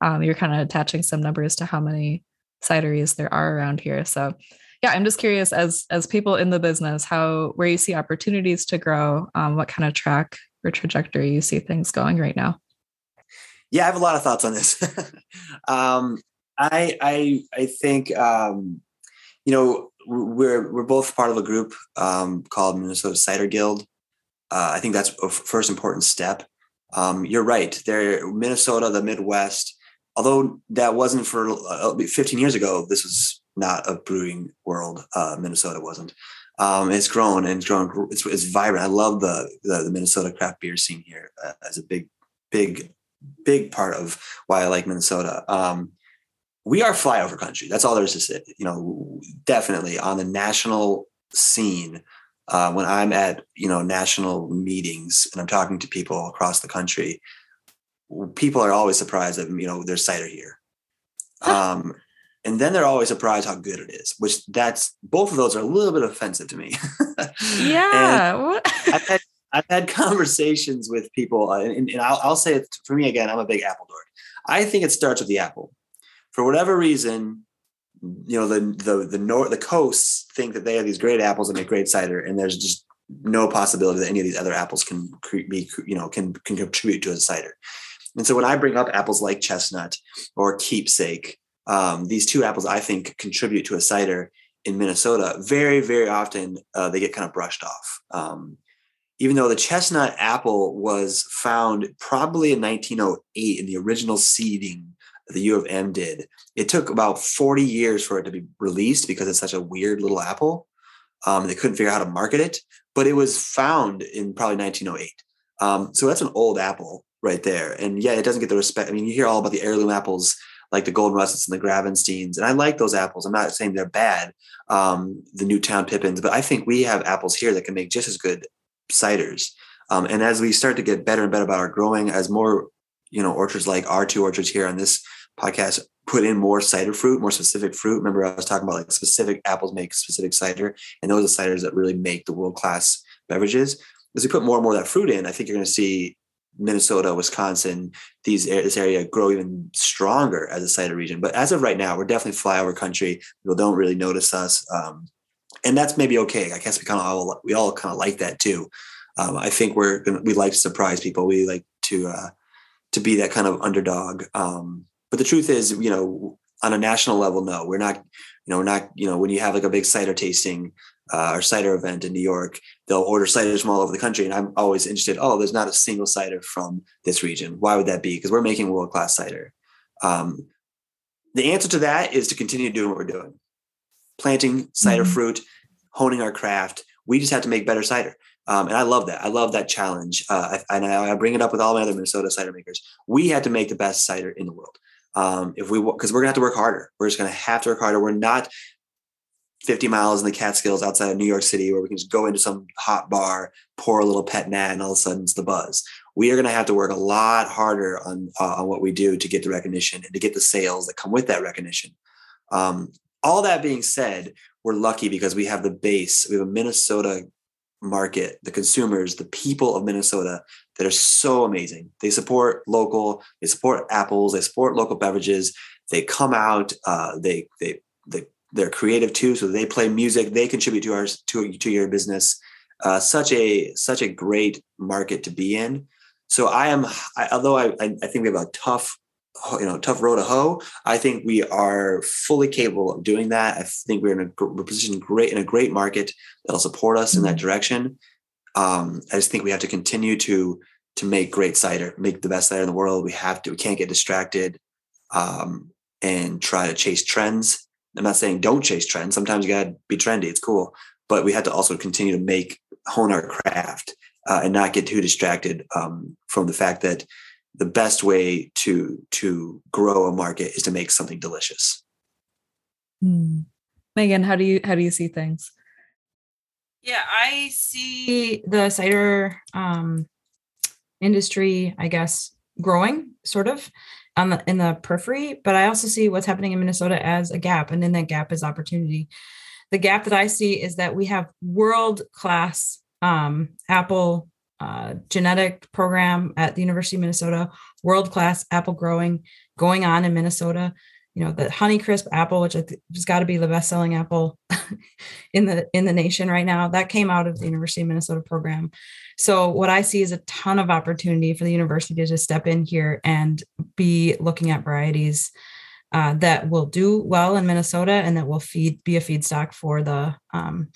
um, you're kind of attaching some numbers to how many cideries there are around here. So yeah, I'm just curious as as people in the business, how where you see opportunities to grow, um, what kind of track or trajectory you see things going right now. Yeah, I have a lot of thoughts on this. um, I I I think um, you know we're we're both part of a group um, called Minnesota Cider Guild. Uh, I think that's a first important step. Um, you're right. There, Minnesota, the Midwest. Although that wasn't for uh, 15 years ago, this was not a brewing world. Uh, Minnesota wasn't. Um, it's grown and it's grown. It's, it's vibrant. I love the, the, the Minnesota craft beer scene here uh, as a big, big, big part of why I like Minnesota. Um, we are flyover country. That's all there is to say. You know, definitely on the national scene. Uh, when I'm at you know national meetings and I'm talking to people across the country, people are always surprised that you know there's cider here. Um, and then they're always surprised how good it is which that's both of those are a little bit offensive to me yeah I've, had, I've had conversations with people uh, and, and I'll, I'll, say it for me again i'm a big apple dork i think it starts with the apple for whatever reason you know the the the north the coasts think that they have these great apples that make great cider and there's just no possibility that any of these other apples can be you know can can contribute to a cider and so when i bring up apples like chestnut or keepsake um, these two apples I think contribute to a cider in Minnesota. Very, very often uh, they get kind of brushed off. Um, even though the chestnut apple was found probably in 1908 in the original seeding the U of M did, it took about 40 years for it to be released because it's such a weird little apple. Um, they couldn't figure out how to market it, but it was found in probably 1908. Um, so that's an old apple right there. And yeah, it doesn't get the respect. I mean, you hear all about the heirloom apples like the Golden Russets and the Gravensteins. And I like those apples. I'm not saying they're bad, um, the Newtown Pippins, but I think we have apples here that can make just as good ciders. Um, and as we start to get better and better about our growing, as more, you know, orchards like our two orchards here on this podcast put in more cider fruit, more specific fruit. Remember, I was talking about like specific apples make specific cider, and those are ciders that really make the world class beverages. As we put more and more of that fruit in, I think you're going to see Minnesota, Wisconsin, these this area grow even stronger as a cider region. But as of right now, we're definitely flyover country. People don't really notice us, um, and that's maybe okay. I guess we kind of all we all kind of like that too. Um, I think we're we like to surprise people. We like to uh, to be that kind of underdog. Um, but the truth is, you know, on a national level, no, we're not. You know, we're not. You know, when you have like a big cider tasting, uh, our cider event in New York, they'll order ciders from all over the country. And I'm always interested, oh, there's not a single cider from this region. Why would that be? Because we're making world class cider. Um, the answer to that is to continue doing what we're doing planting cider mm-hmm. fruit, honing our craft. We just have to make better cider. Um, and I love that. I love that challenge. Uh, I, and I, I, bring it up with all my other Minnesota cider makers. We had to make the best cider in the world. Um, if we, because we're gonna have to work harder. We're just gonna have to work harder. We're not 50 miles in the Catskills outside of New York City where we can just go into some hot bar, pour a little pet nat, and all of a sudden it's the buzz. We are going to have to work a lot harder on, uh, on what we do to get the recognition and to get the sales that come with that recognition. Um, all that being said, we're lucky because we have the base. We have a Minnesota market, the consumers, the people of Minnesota that are so amazing. They support local, they support apples, they support local beverages. They come out, uh, they they they they're creative too so they play music they contribute to our to, to your business uh, such a such a great market to be in so i am I, although I, I think we have a tough you know tough road to hoe i think we are fully capable of doing that i think we're in a we're positioned great in a great market that'll support us in that mm-hmm. direction um, i just think we have to continue to to make great cider make the best cider in the world we have to we can't get distracted um, and try to chase trends I'm not saying don't chase trends. Sometimes you gotta be trendy. It's cool, but we had to also continue to make hone our craft uh, and not get too distracted um, from the fact that the best way to to grow a market is to make something delicious. Hmm. Megan, how do you how do you see things? Yeah, I see the cider um, industry, I guess, growing sort of on the in the periphery, but I also see what's happening in Minnesota as a gap, and in that gap is opportunity. The gap that I see is that we have world class um, apple uh, genetic program at the University of Minnesota, world class apple growing going on in Minnesota. You know, the Honeycrisp apple, which has got to be the best selling apple in the in the nation right now, that came out of the University of Minnesota program. So what I see is a ton of opportunity for the university to just step in here and be looking at varieties uh, that will do well in Minnesota and that will feed be a feedstock for the um,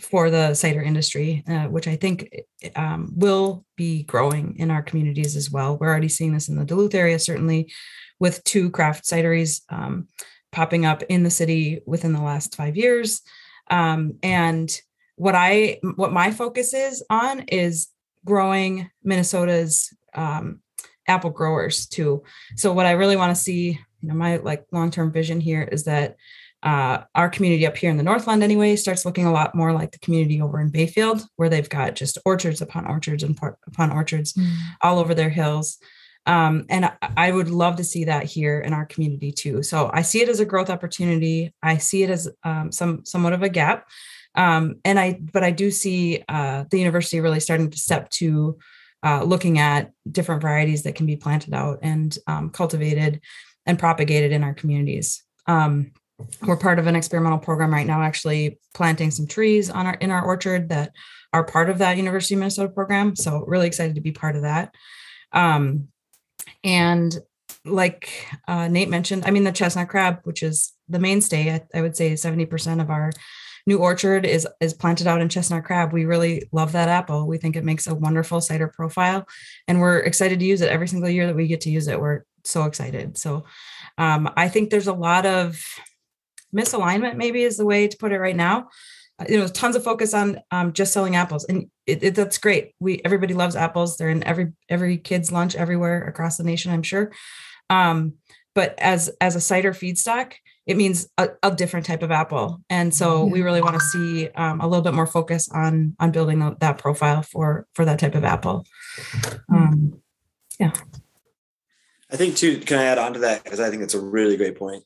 for the cider industry, uh, which I think um, will be growing in our communities as well. We're already seeing this in the Duluth area, certainly with two craft cideries um, popping up in the city within the last five years. Um, and what I what my focus is on is growing Minnesota's um, apple growers too. So what I really want to see, you know, my like long term vision here is that uh, our community up here in the Northland, anyway, starts looking a lot more like the community over in Bayfield, where they've got just orchards upon orchards and par- upon orchards mm. all over their hills. Um, and I, I, would love to see that here in our community too. So I see it as a growth opportunity. I see it as um, some somewhat of a gap, um, and I but I do see uh, the university really starting to step to uh, looking at different varieties that can be planted out and um, cultivated and propagated in our communities. Um, we're part of an experimental program right now actually planting some trees on our in our orchard that are part of that university of minnesota program. So really excited to be part of that. Um, and like uh, nate mentioned i mean the chestnut crab which is the mainstay I, I would say 70% of our new orchard is is planted out in chestnut crab. We really love that apple. We think it makes a wonderful cider profile and we're excited to use it every single year that we get to use it. We're so excited. So um, i think there's a lot of misalignment maybe is the way to put it right now. Uh, you know tons of focus on um, just selling apples and it, it, that's great. We everybody loves apples. They're in every every kid's lunch everywhere across the nation i'm sure. Um, but as as a cider feedstock it means a, a different type of apple. And so we really want to see um, a little bit more focus on on building that profile for for that type of apple. Um, yeah. I think too can i add on to that? Because i think it's a really great point.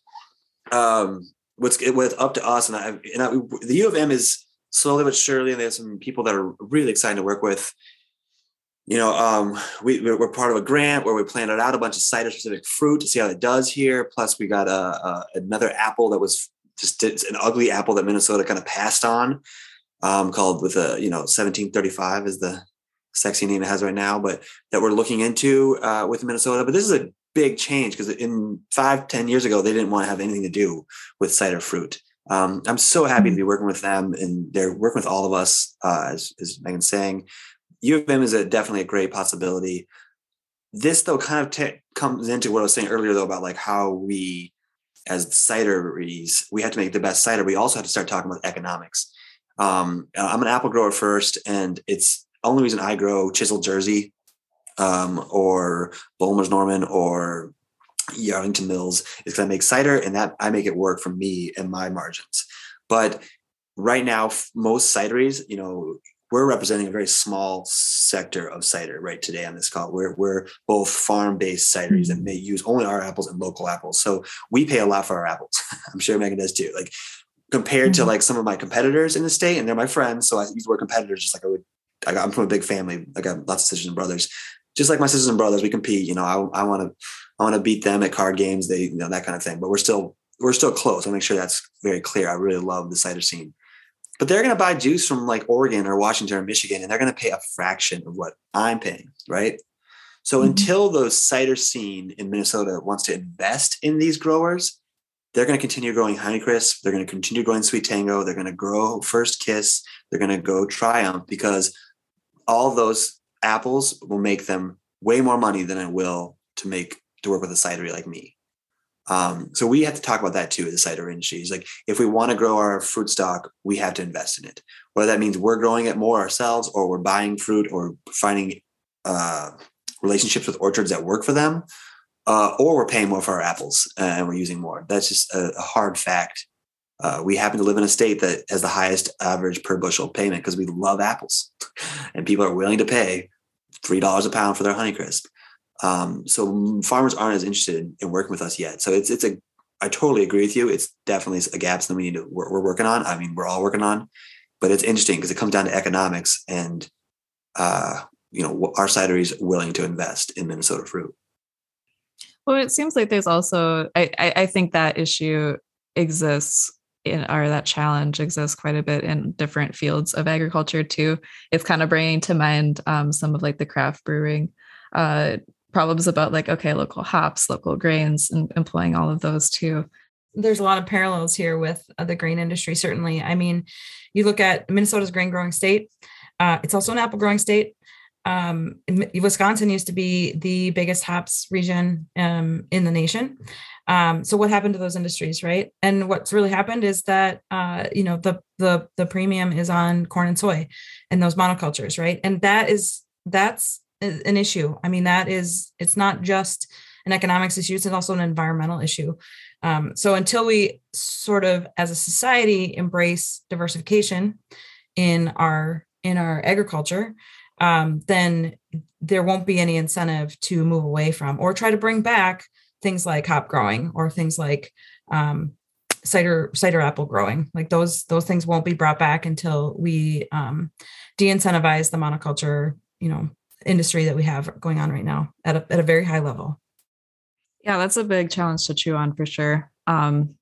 Um, what's with up to us and I, and I, the U of M is slowly but surely and there's some people that are really excited to work with. You know um, we, we're part of a grant where we planted out a bunch of cider specific fruit to see how it does here. Plus we got a, a another apple that was just an ugly apple that minnesota kind of passed on um, called with a you know 1735 is the sexy name it has right now but that we're looking into uh, with minnesota. But this is a big change because in five, ten years ago, they didn't want to have anything to do with cider fruit. Um, I'm so happy to mm-hmm. be working with them and they're working with all of us, uh, as, as Megan's saying. U of M is a, definitely a great possibility. This, though, kind of t- comes into what I was saying earlier, though, about like how we, as cideries, we have to make the best cider. We also have to start talking about economics. Um, I'm an apple grower first, and it's only reason I grow Chisel Jersey um, or Bulmer's Norman or Yarlington Mills is because I make cider and that I make it work for me and my margins. But right now, most cideries, you know, we're representing a very small sector of cider right today on this call. We're, we're both farm-based cideries that mm-hmm. may use only our apples and local apples. So we pay a lot for our apples. I'm sure Megan does too. Like compared mm-hmm. to like some of my competitors in the state, and they're my friends. So I use the word competitors just like I would I am from a big family. I got lots of sisters and brothers just like my sisters and brothers, we compete. You know, I, I want to I want to beat them at card games. They you know that kind of thing. But we're still we're still close. I make sure that's very clear. I really love the cider scene. But they're going to buy juice from like Oregon or Washington or Michigan, and they're going to pay a fraction of what I'm paying, right? So mm-hmm. until the cider scene in Minnesota wants to invest in these growers, they're going to continue growing Honeycrisp. They're going to continue growing Sweet Tango. They're going to grow First Kiss. They're going to go Triumph because all those apples will make them way more money than it will to make to work with a cidery like me. Um, so we have to talk about that too, the cider industry. Is like if we want to grow our fruit stock, we have to invest in it. Whether that means we're growing it more ourselves, or we're buying fruit, or finding uh, relationships with orchards that work for them, uh, or we're paying more for our apples and we're using more. That's just a, a hard fact. Uh, we happen to live in a state that has the highest average per bushel payment because we love apples, and people are willing to pay three dollars a pound for their Honeycrisp. Um, so farmers aren't as interested in working with us yet. So it's it's a I totally agree with you. It's definitely a gap that we need to we're, we're working on. I mean, we're all working on, but it's interesting because it comes down to economics and uh, you know our cidery is willing to invest in Minnesota fruit. Well, it seems like there's also I I, I think that issue exists or that challenge exists quite a bit in different fields of agriculture too. It's kind of bringing to mind um, some of like the craft brewing uh, problems about like okay, local hops, local grains, and employing all of those too. There's a lot of parallels here with uh, the grain industry. Certainly, I mean, you look at Minnesota's grain growing state. Uh, it's also an apple growing state. Um, Wisconsin used to be the biggest hops region um, in the nation. Um, so what happened to those industries, right? And what's really happened is that uh, you know the the the premium is on corn and soy, and those monocultures, right? And that is that's an issue. I mean, that is it's not just an economics issue; it's also an environmental issue. Um, so until we sort of, as a society, embrace diversification in our in our agriculture, um, then there won't be any incentive to move away from or try to bring back things like hop growing or things like um, cider cider apple growing like those those things won't be brought back until we um, de-incentivize the monoculture you know industry that we have going on right now at a, at a very high level. Yeah that's a big challenge to chew on for sure. Um,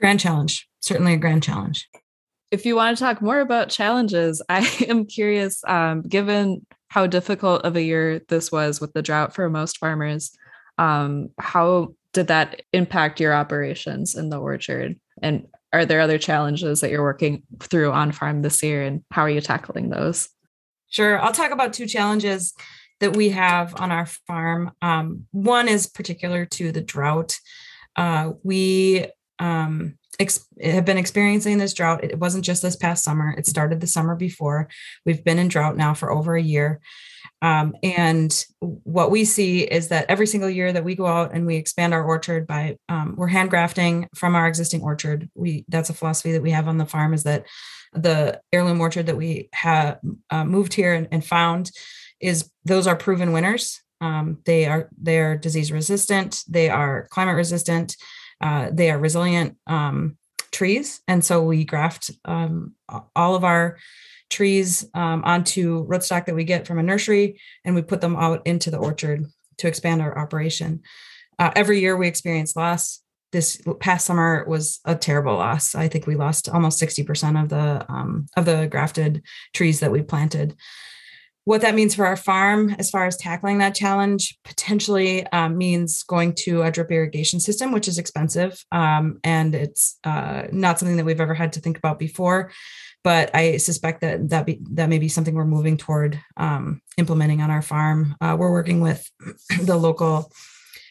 grand challenge certainly a grand challenge. if you want to talk more about challenges i am curious um, given how difficult of a year this was with the drought for most farmers um, how did that impact your operations in the orchard? And are there other challenges that you're working through on farm this year and how are you tackling those? Sure. I'll talk about two challenges that we have on our farm. Um, one is particular to the drought. Uh, we um, ex- have been experiencing this drought. It wasn't just this past summer, it started the summer before. We've been in drought now for over a year. Um, and what we see is that every single year that we go out and we expand our orchard by um, we're hand grafting from our existing orchard. We that's a philosophy that we have on the farm is that the heirloom orchard that we have uh, moved here and, and, found is those are proven winners. Um, they are they are disease resistant. They are climate resistant. Uh, they are resilient um, trees, and so we graft um, all of our trees um, onto rootstock that we get from a nursery, and we put them out into the orchard to expand our operation. Uh, every year we experience loss. This past summer was a terrible loss. I think we lost almost 60% of the um, of the grafted trees that we planted. What that means for our farm, as far as tackling that challenge, potentially um, means going to a drip irrigation system, which is expensive um, and it's uh, not something that we've ever had to think about before but I suspect that that be, that may be something we're moving toward um, implementing on our farm. Uh, we're working with the local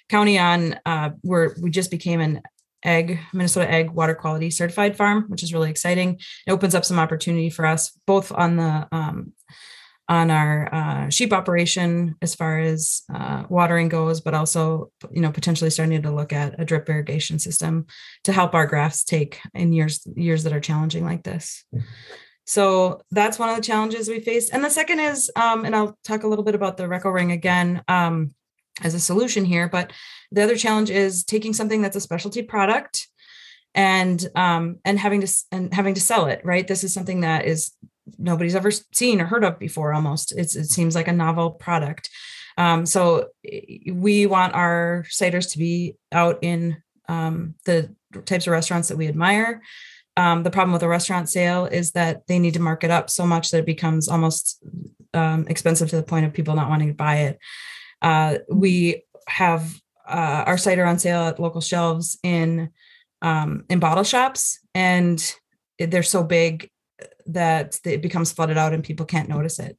county on uh, where we just became an egg Minnesota egg water quality certified farm, which is really exciting. It opens up some opportunity for us both on the um, on our uh, sheep operation as far as uh, watering goes, but also you know potentially starting to look at a drip irrigation system to help our grafts take in years years that are challenging like this. So that's one of the challenges we face. And the second is, um, and I'll talk a little bit about the REKO ring again um, as a solution here. But the other challenge is taking something that's a specialty product and um, and having to and having to sell it. Right. This is something that is nobody's ever seen or heard of before almost. It's, it seems like a novel product. Um, so we want our ciders to be out in um, the types of restaurants that we admire. Um, the problem with a restaurant sale is that they need to mark it up so much that it becomes almost um, expensive to the point of people not wanting to buy it. Uh, we have uh, our cider on sale at local shelves in um, in bottle shops and they're so big that it becomes flooded out and people can't notice it.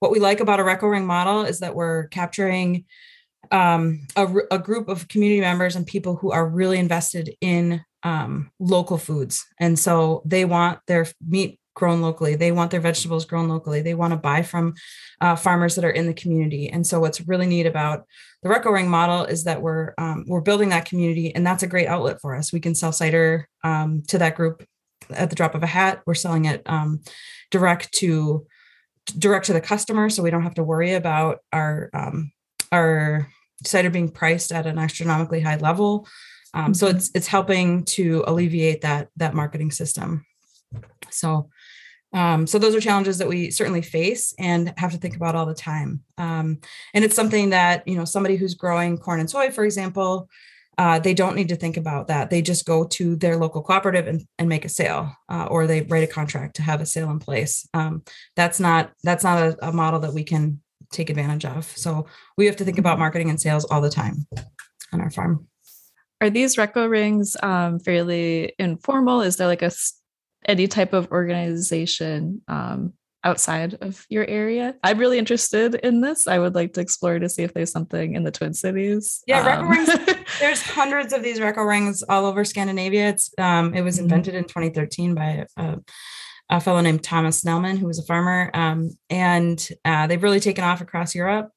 What we like about a REKO Ring model is that we're capturing um, a, a, group of community members and people who are really invested in um, local foods. And so they want their meat grown locally. They want their vegetables grown locally. They want to buy from uh, farmers that are in the community. And so what's really neat about the REKO Ring model is that we're um, we're building that community, and that's a great outlet for us. We can sell cider um, to that group at the drop of a hat. We're selling it um, direct to direct to the customer, so we don't have to worry about our um, our cider being priced at an astronomically high level. Um, mm-hmm. So it's it's helping to alleviate that that marketing system. So Um, so those are challenges that we certainly face and have to think about all the time. Um, and it's something that you know somebody who's growing corn and soy, for example, uh, they don't need to think about that. They just go to their local cooperative and, and make a sale, uh, or they write a contract to have a sale in place. Um, that's not that's not a, a, model that we can take advantage of. So we have to think about marketing and sales all the time on our farm. Are these REKO rings um, fairly informal? Is there like a any type of organization um, outside of your area. I'm really interested in this. I would like to explore to see if there's something in the Twin Cities. Yeah, um, rings. There's hundreds of these REKO rings all over Scandinavia. It's um, it was mm-hmm. invented in 2013 by a, a, fellow named Thomas Snellman, who was a farmer, um, and uh, they've really taken off across Europe.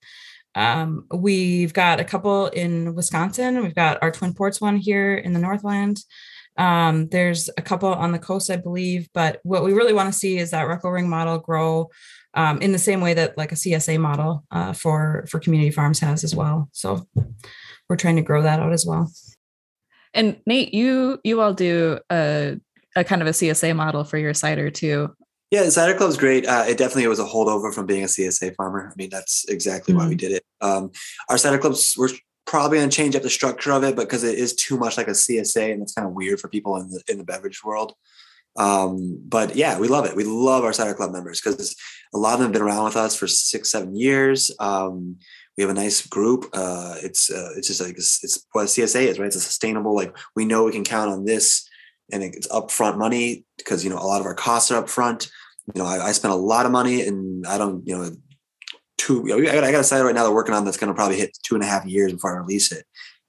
Um, we've got a couple in Wisconsin. We've got our Twin Ports one here in the Northland. Um, there's a couple on the coast, I believe, but what we really want to see is that REKO Ring model grow um, in the same way that like a CSA model uh, for for community farms has as well. So we're trying to grow that out as well. And Nate, you you all do a a kind of a CSA model for your cider too. Yeah, the cider club's great. Uh, it definitely was a holdover from being a CSA farmer. I mean, that's exactly mm-hmm. why we mm-hmm. did it. Um, our cider clubs were probably to change up the structure of it but because it is too much like a CSA and it's kind of weird for people in the in the beverage world. Um, but yeah, we love it. We love our cider club members because a lot of them have been around with us for six, seven years. Um, we have a nice group. Uh, it's uh, it's just like it's, it's what a CSA is, right? It's a sustainable. Like we know we can count on this, and it's upfront money because you know a lot of our costs are upfront. You know, I, I spend a lot of money, and I don't, you know, two. I got, I got a site right now they're working on that's going to probably hit two and a half years before I release it,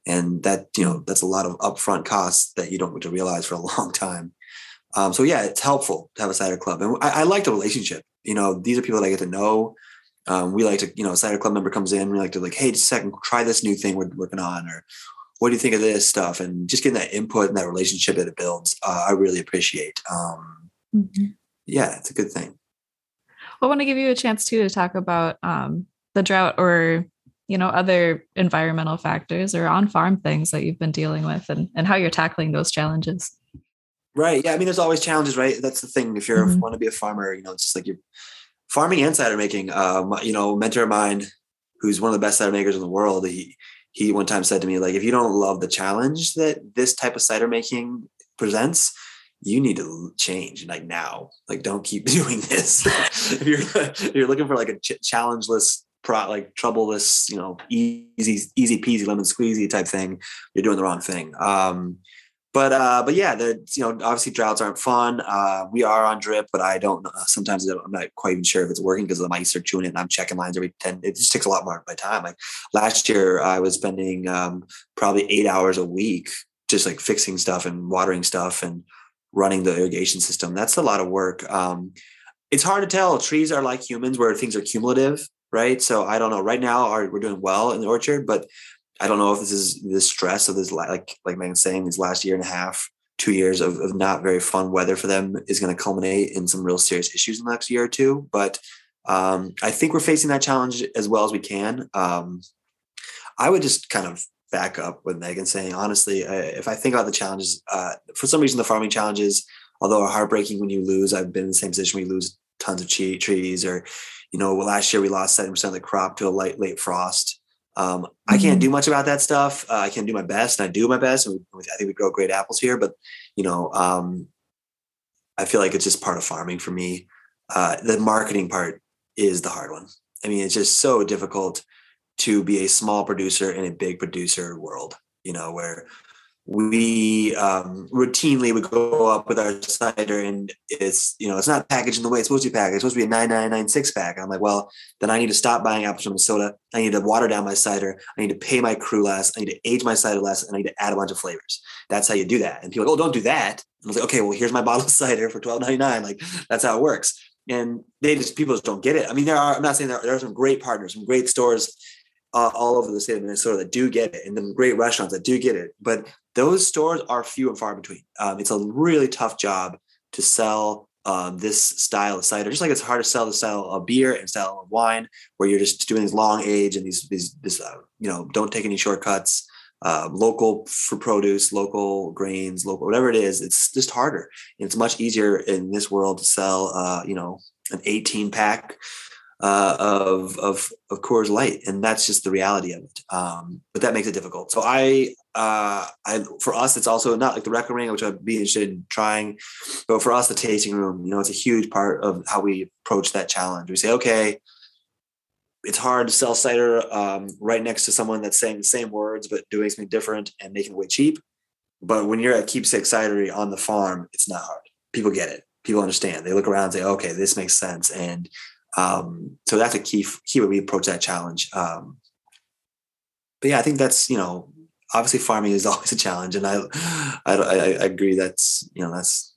and that you know that's a lot of upfront costs that you don't get to realize for a long time. Um, so yeah, it's helpful to have a cider club, and I, I, like the relationship. You know, these are people that I get to know. Um, we like to, you know, a cider club member comes in, we like to like, hey, just a second, try this new thing we're working on, or what do you think of this stuff? And just getting that input and that relationship that it builds, uh, I really appreciate. Um, mm-hmm. Yeah, it's a good thing. I want to give you a chance too to talk about um, the drought or you know other environmental factors or on farm things that you've been dealing with and, and how you're tackling those challenges right yeah i mean there's always challenges right that's the thing if you mm-hmm. want to be a farmer you know it's just like you're farming and cider making um, you know mentor of mine who's one of the best cider makers in the world he he one time said to me like if you don't love the challenge that this type of cider making presents you need to change like now. Like don't keep doing this. If you're if you're looking for like a ch- challengeless pro like troubleless you know easy easy peasy lemon squeezy type thing you're doing the wrong thing. Um but uh but yeah the you know obviously droughts aren't fun. Uh we are on drip but i don't uh, sometimes i'm not quite even sure if it's working because the mice are chewing it and i'm checking lines every 10 it just takes a lot more of my time. Like last year i was spending um probably eight hours a week just like fixing stuff and watering stuff and running the irrigation system. That's a lot of work. Um, it's hard to tell. Trees are like humans, where things are cumulative, right? So I don't know. Right now, our, we're doing well in the orchard, but I don't know if this is the stress of this, like like Megan's saying, these last year and a half, two years of, of not very fun weather for them is going to culminate in some real serious issues in the next year or two. But um, I think we're facing that challenge as well as we can. Um, I would just kind of back up with Megan saying, honestly, I, if I think about the challenges, uh, for some reason, the farming challenges, although are heartbreaking when you lose, I've been in the same position where you lose tons of trees or, you know, last year we lost 70% of the crop to a light, late frost. Um, mm-hmm. I can't mm-hmm. do much about that stuff. Uh, I can do my best and I do my best. And we, I think we grow great apples here, but you know, um, I feel like it's just part of farming for me. Uh, the marketing part is the hard one. I mean, it's just so difficult to be a small producer in a big producer world, you know, where we um, routinely would go up with our cider and it's you know it's not packaged in the way it's supposed to be packaged. It's supposed to be a nine nine nine six pack. I'm like, well, then I need to stop buying apples from Minnesota. I need to water down my cider. I need to pay my crew less. I need to age my cider less, and I need to add a bunch of flavors. That's how you do that. And people, are like, oh, don't do that. And I was like, okay, well, here's my bottle of cider for twelve ninety nine. Like that's how it works. And they just people just don't get it. I mean, there are. I'm not saying there are, there are some great partners, some great stores uh, all over the state of Minnesota that do get it, and then great restaurants that do get it. But those stores are few and far between. Um, it's a really tough job to sell um, this style of cider, just like it's hard to sell the style of beer and style of wine, where you're just doing these long age and these these this uh, you know don't take any shortcuts. uh, local for produce, local grains, local whatever it is. It's just harder. It's much easier in this world to sell, uh, you know, an 18 pack uh, of of of Coors Light, and that's just the reality of it. Um, but that makes it difficult. So I, uh, I for us, it's also not like the REKO ring, which I'd be interested in trying, but for us, the tasting room, you know, it's a huge part of how we approach that challenge. We say, okay, it's hard to sell cider um, right next to someone that's saying the same words but doing something different and making it way cheap. But when you're at Keepsake Cidery on the farm, it's not hard. People get it. People understand. They look around and say, okay, this makes sense. And um, so that's a key key way we approach that challenge. Um, but yeah, I think that's you know obviously farming is always a challenge, and I, I I, agree that's you know that's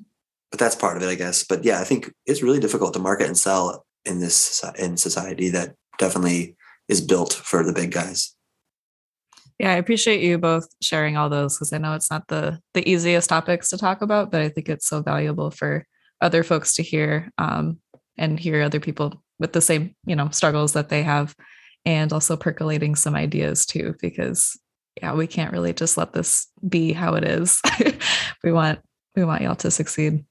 but that's part of it, I guess. But yeah, I think it's really difficult to market and sell in this in society that definitely is built for the big guys. Yeah, I appreciate you both sharing all those because I know it's not the the easiest topics to talk about, but I think it's so valuable for other folks to hear um, and hear other people with the same you know struggles that they have, and also percolating some ideas too. Because yeah, we can't really just let this be how it is. we want we want y'all to succeed.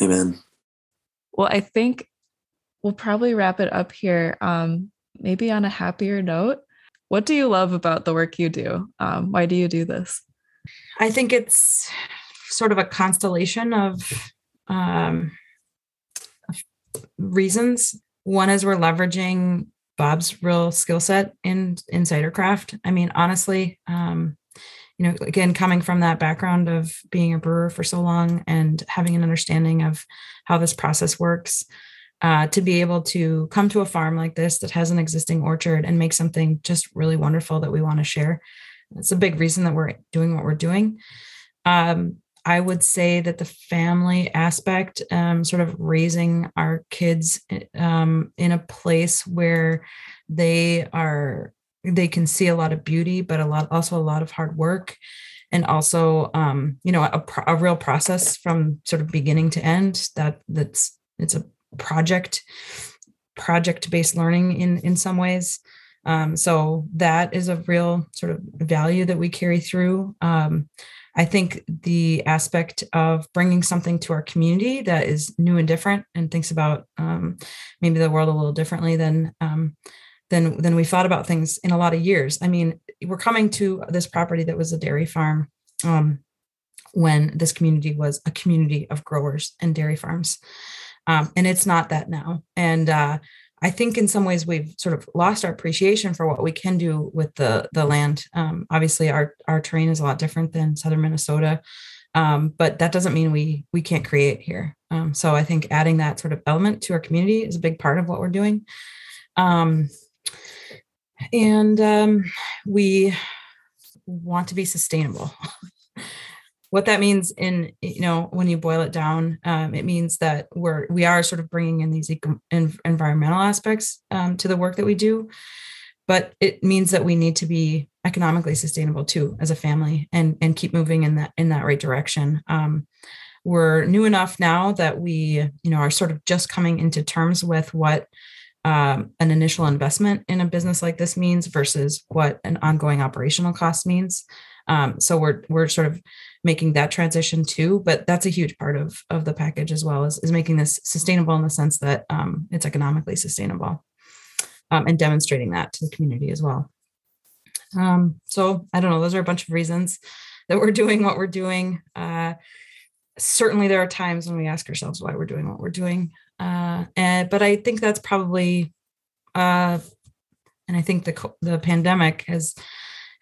Amen. Well, I think we'll probably wrap it up here. Um, maybe on a happier note. What do you love about the work you do? Um, why do you do this? I think it's sort of a constellation of um, reasons. One is we're leveraging Bob's real skill set in insider craft. I mean, honestly, um, you know, again, coming from that background of being a brewer for so long and having an understanding of how this process works, uh, to be able to come to a farm like this that has an existing orchard and make something just really wonderful that we want to share. It's a big reason that we're doing what we're doing. Um, I would say that the family aspect, um, sort of raising our kids um, in a place where they are, they can see a lot of beauty, but a lot, also a lot of hard work, and also, um, you know, a, a real process from sort of beginning to end. That that's it's a project project based learning in in some ways um, so that is a real sort of value that we carry through um, i think the aspect of bringing something to our community that is new and different and thinks about um, maybe the world a little differently than um, than than we thought about things in a lot of years i mean we're coming to this property that was a dairy farm um, when this community was a community of growers and dairy farms um, and it's not that now. And uh, I think in some ways we've sort of lost our appreciation for what we can do with the the land. Um, obviously, our our terrain is a lot different than southern Minnesota, um, but that doesn't mean we we can't create here. Um, so I think adding that sort of element to our community is a big part of what we're doing. Um, and um, we want to be sustainable. what that means in you know when you boil it down um, it means that we're we are sort of bringing in these eco- environmental aspects um, to the work that we do. But it means that we need to be economically sustainable too as a family and and keep moving in that in that right direction. Um, we're new enough now that we you know are sort of just coming into terms with what um, an initial investment in a business like this means versus what an ongoing operational cost means. Um, so we're we're sort of making that transition too. But that's a huge part of of the package as well is, is making this sustainable in the sense that um, it's economically sustainable um, and demonstrating that to the community as well. Um, so I don't know, those are a bunch of reasons that we're doing what we're doing. Uh, certainly there are times when we ask ourselves why we're doing what we're doing. Uh, and, but I think that's probably, uh, and I think the, the pandemic has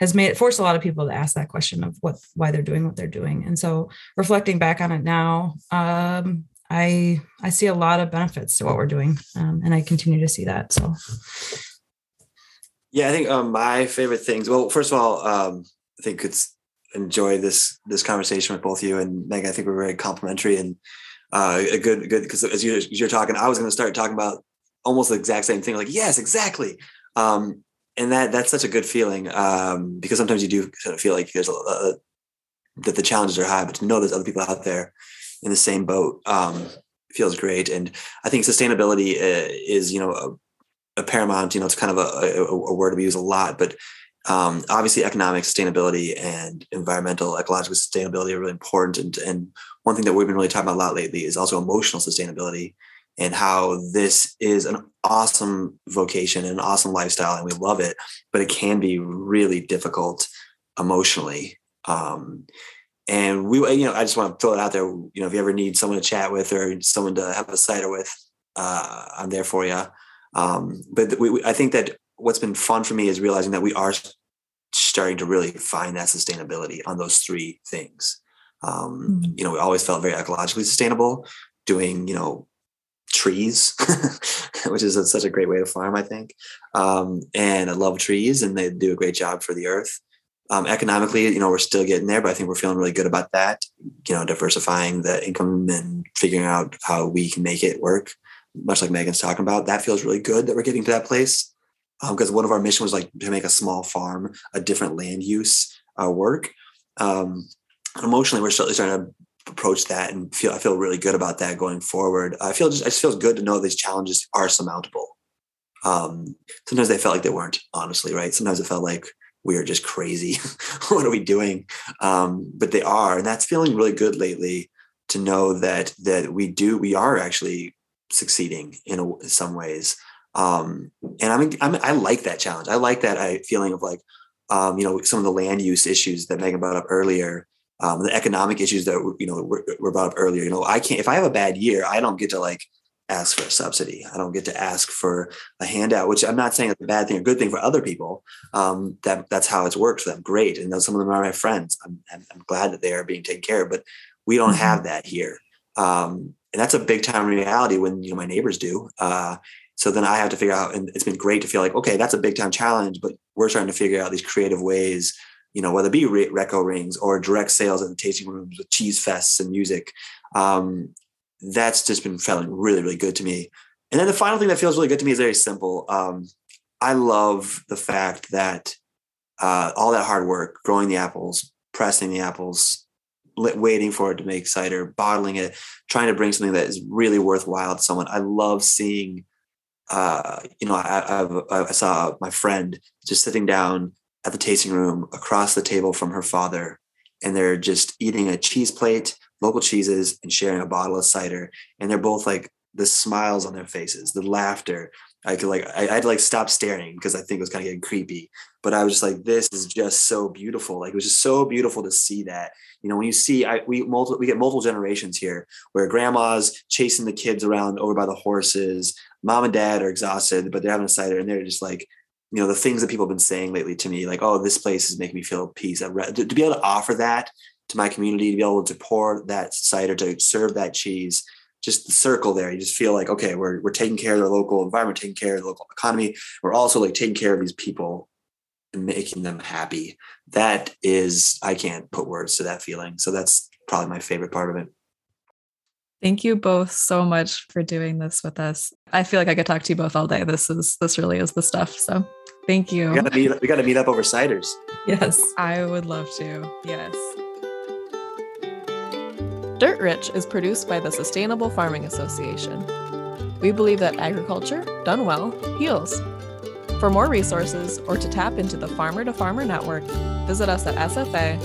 has made it forced a lot of people to ask that question of what why they're doing what they're doing. And so reflecting back on it now um, i i see a lot of benefits to what we're doing um, and i continue to see that so. Yeah i think um, my favorite things well first of all um, i think it's enjoy this this conversation with both you and meg. I think we're very complimentary and uh, a good good because as, you, as you're talking i was going to start talking about almost the exact same thing like yes exactly. Um, and that that's such a good feeling um, because sometimes you do kind of feel like there's a, a, that the challenges are high, but to know there's other people out there in the same boat um, feels great. And I think sustainability uh, is you know a, a, paramount. You know, it's kind of a, a, word we use a lot, but um, obviously economic sustainability and environmental ecological sustainability are really important and, and one thing that we've been really talking about a lot lately is also emotional sustainability and how this is an awesome vocation and an awesome lifestyle and we love it but it can be really difficult emotionally um, and we you know i just want to throw it out there you know if you ever need someone to chat with or someone to have a cider with uh, i'm there for you um, but we, i think that what's been fun for me is realizing that we are starting to really find that sustainability on those three things. Um, mm-hmm. You know, we always felt very ecologically sustainable, doing you know trees, which is a, such a great way to farm, I think. Um, and I love trees, and they do a great job for the earth. Um, economically, you know, we're still getting there, but I think we're feeling really good about that. You know, diversifying the income and figuring out how we can make it work. Much like Megan's talking about, that feels really good that we're getting to that place because um, one of our mission was like to make a small farm, a different land use uh, work. Um, emotionally, we're certainly starting to approach that and feel I feel really good about that going forward. I feel just it just feels good to know these challenges are surmountable. Um, sometimes they felt like they weren't, honestly, right? Sometimes it felt like we are just crazy. what are we doing? Um, but they are, and that's feeling really good lately to know that that we do we are actually succeeding in, a, in some ways um, and I'm, I'm i like that challenge. I like that I, feeling of like, um, you know, some of the land use issues that Megan brought up earlier, um, the economic issues that you know were, were brought up earlier. You know, I can't if I have a bad year, I don't get to like ask for a subsidy. I don't get to ask for a handout, which I'm not saying it's a bad thing or good thing for other people. Um, that that's how it's worked for them. Great, and some of them are my friends. I'm, I'm, I'm glad that they are being taken care of, but we don't mm-hmm. have that here. Um, and that's a big time reality when you know my neighbors do. Uh, so then I have to figure out, and it's been great to feel like, okay, that's a big time challenge, but we're starting to figure out these creative ways, you know, whether it be REKO Rings or direct sales at the tasting rooms with cheese fests and music. Um, that's just been feeling really, really good to me. And then the final thing that feels really good to me is very simple. Um, I love the fact that uh, all that hard work, growing the apples, pressing the apples, waiting for it to make cider, bottling it, trying to bring something that is really worthwhile to someone. I love seeing uh, you know, I, I, I, saw my friend just sitting down at the tasting room across the table from her father, and they're just eating a cheese plate, local cheeses, and sharing a bottle of cider. And they're both like the smiles on their faces, the laughter. I could like I, would like stop staring because I think it was kind of getting creepy. But I was just like, this is just so beautiful. Like it was just so beautiful to see that. You know, when you see I we multiple we get multiple generations here where grandma's chasing the kids around over by the horses, mom and dad are exhausted, but they're having a cider and they're just like, you know, the things that people have been saying lately to me, like, oh, this place is making me feel peace. To, to be able to offer that to my community, to be able to pour that cider, to serve that cheese, just the circle there. You just feel like, okay, we're, we're taking care of the local environment, taking care of the local economy. We're also like taking care of these people and making them happy. That is, I can't put words to that feeling. So that's probably my favorite part of it. Thank you both so much for doing this with us. I feel like I could talk to you both all day. This is this really is the stuff. So thank you. We gotta meet, we gotta meet up over ciders. Yes, I would love to. Yes. Dirt Rich is produced by the Sustainable Farming Association. We believe that agriculture, done well, heals. For more resources or to tap into the Farmer to Farmer Network, visit us at sfa-mn.org.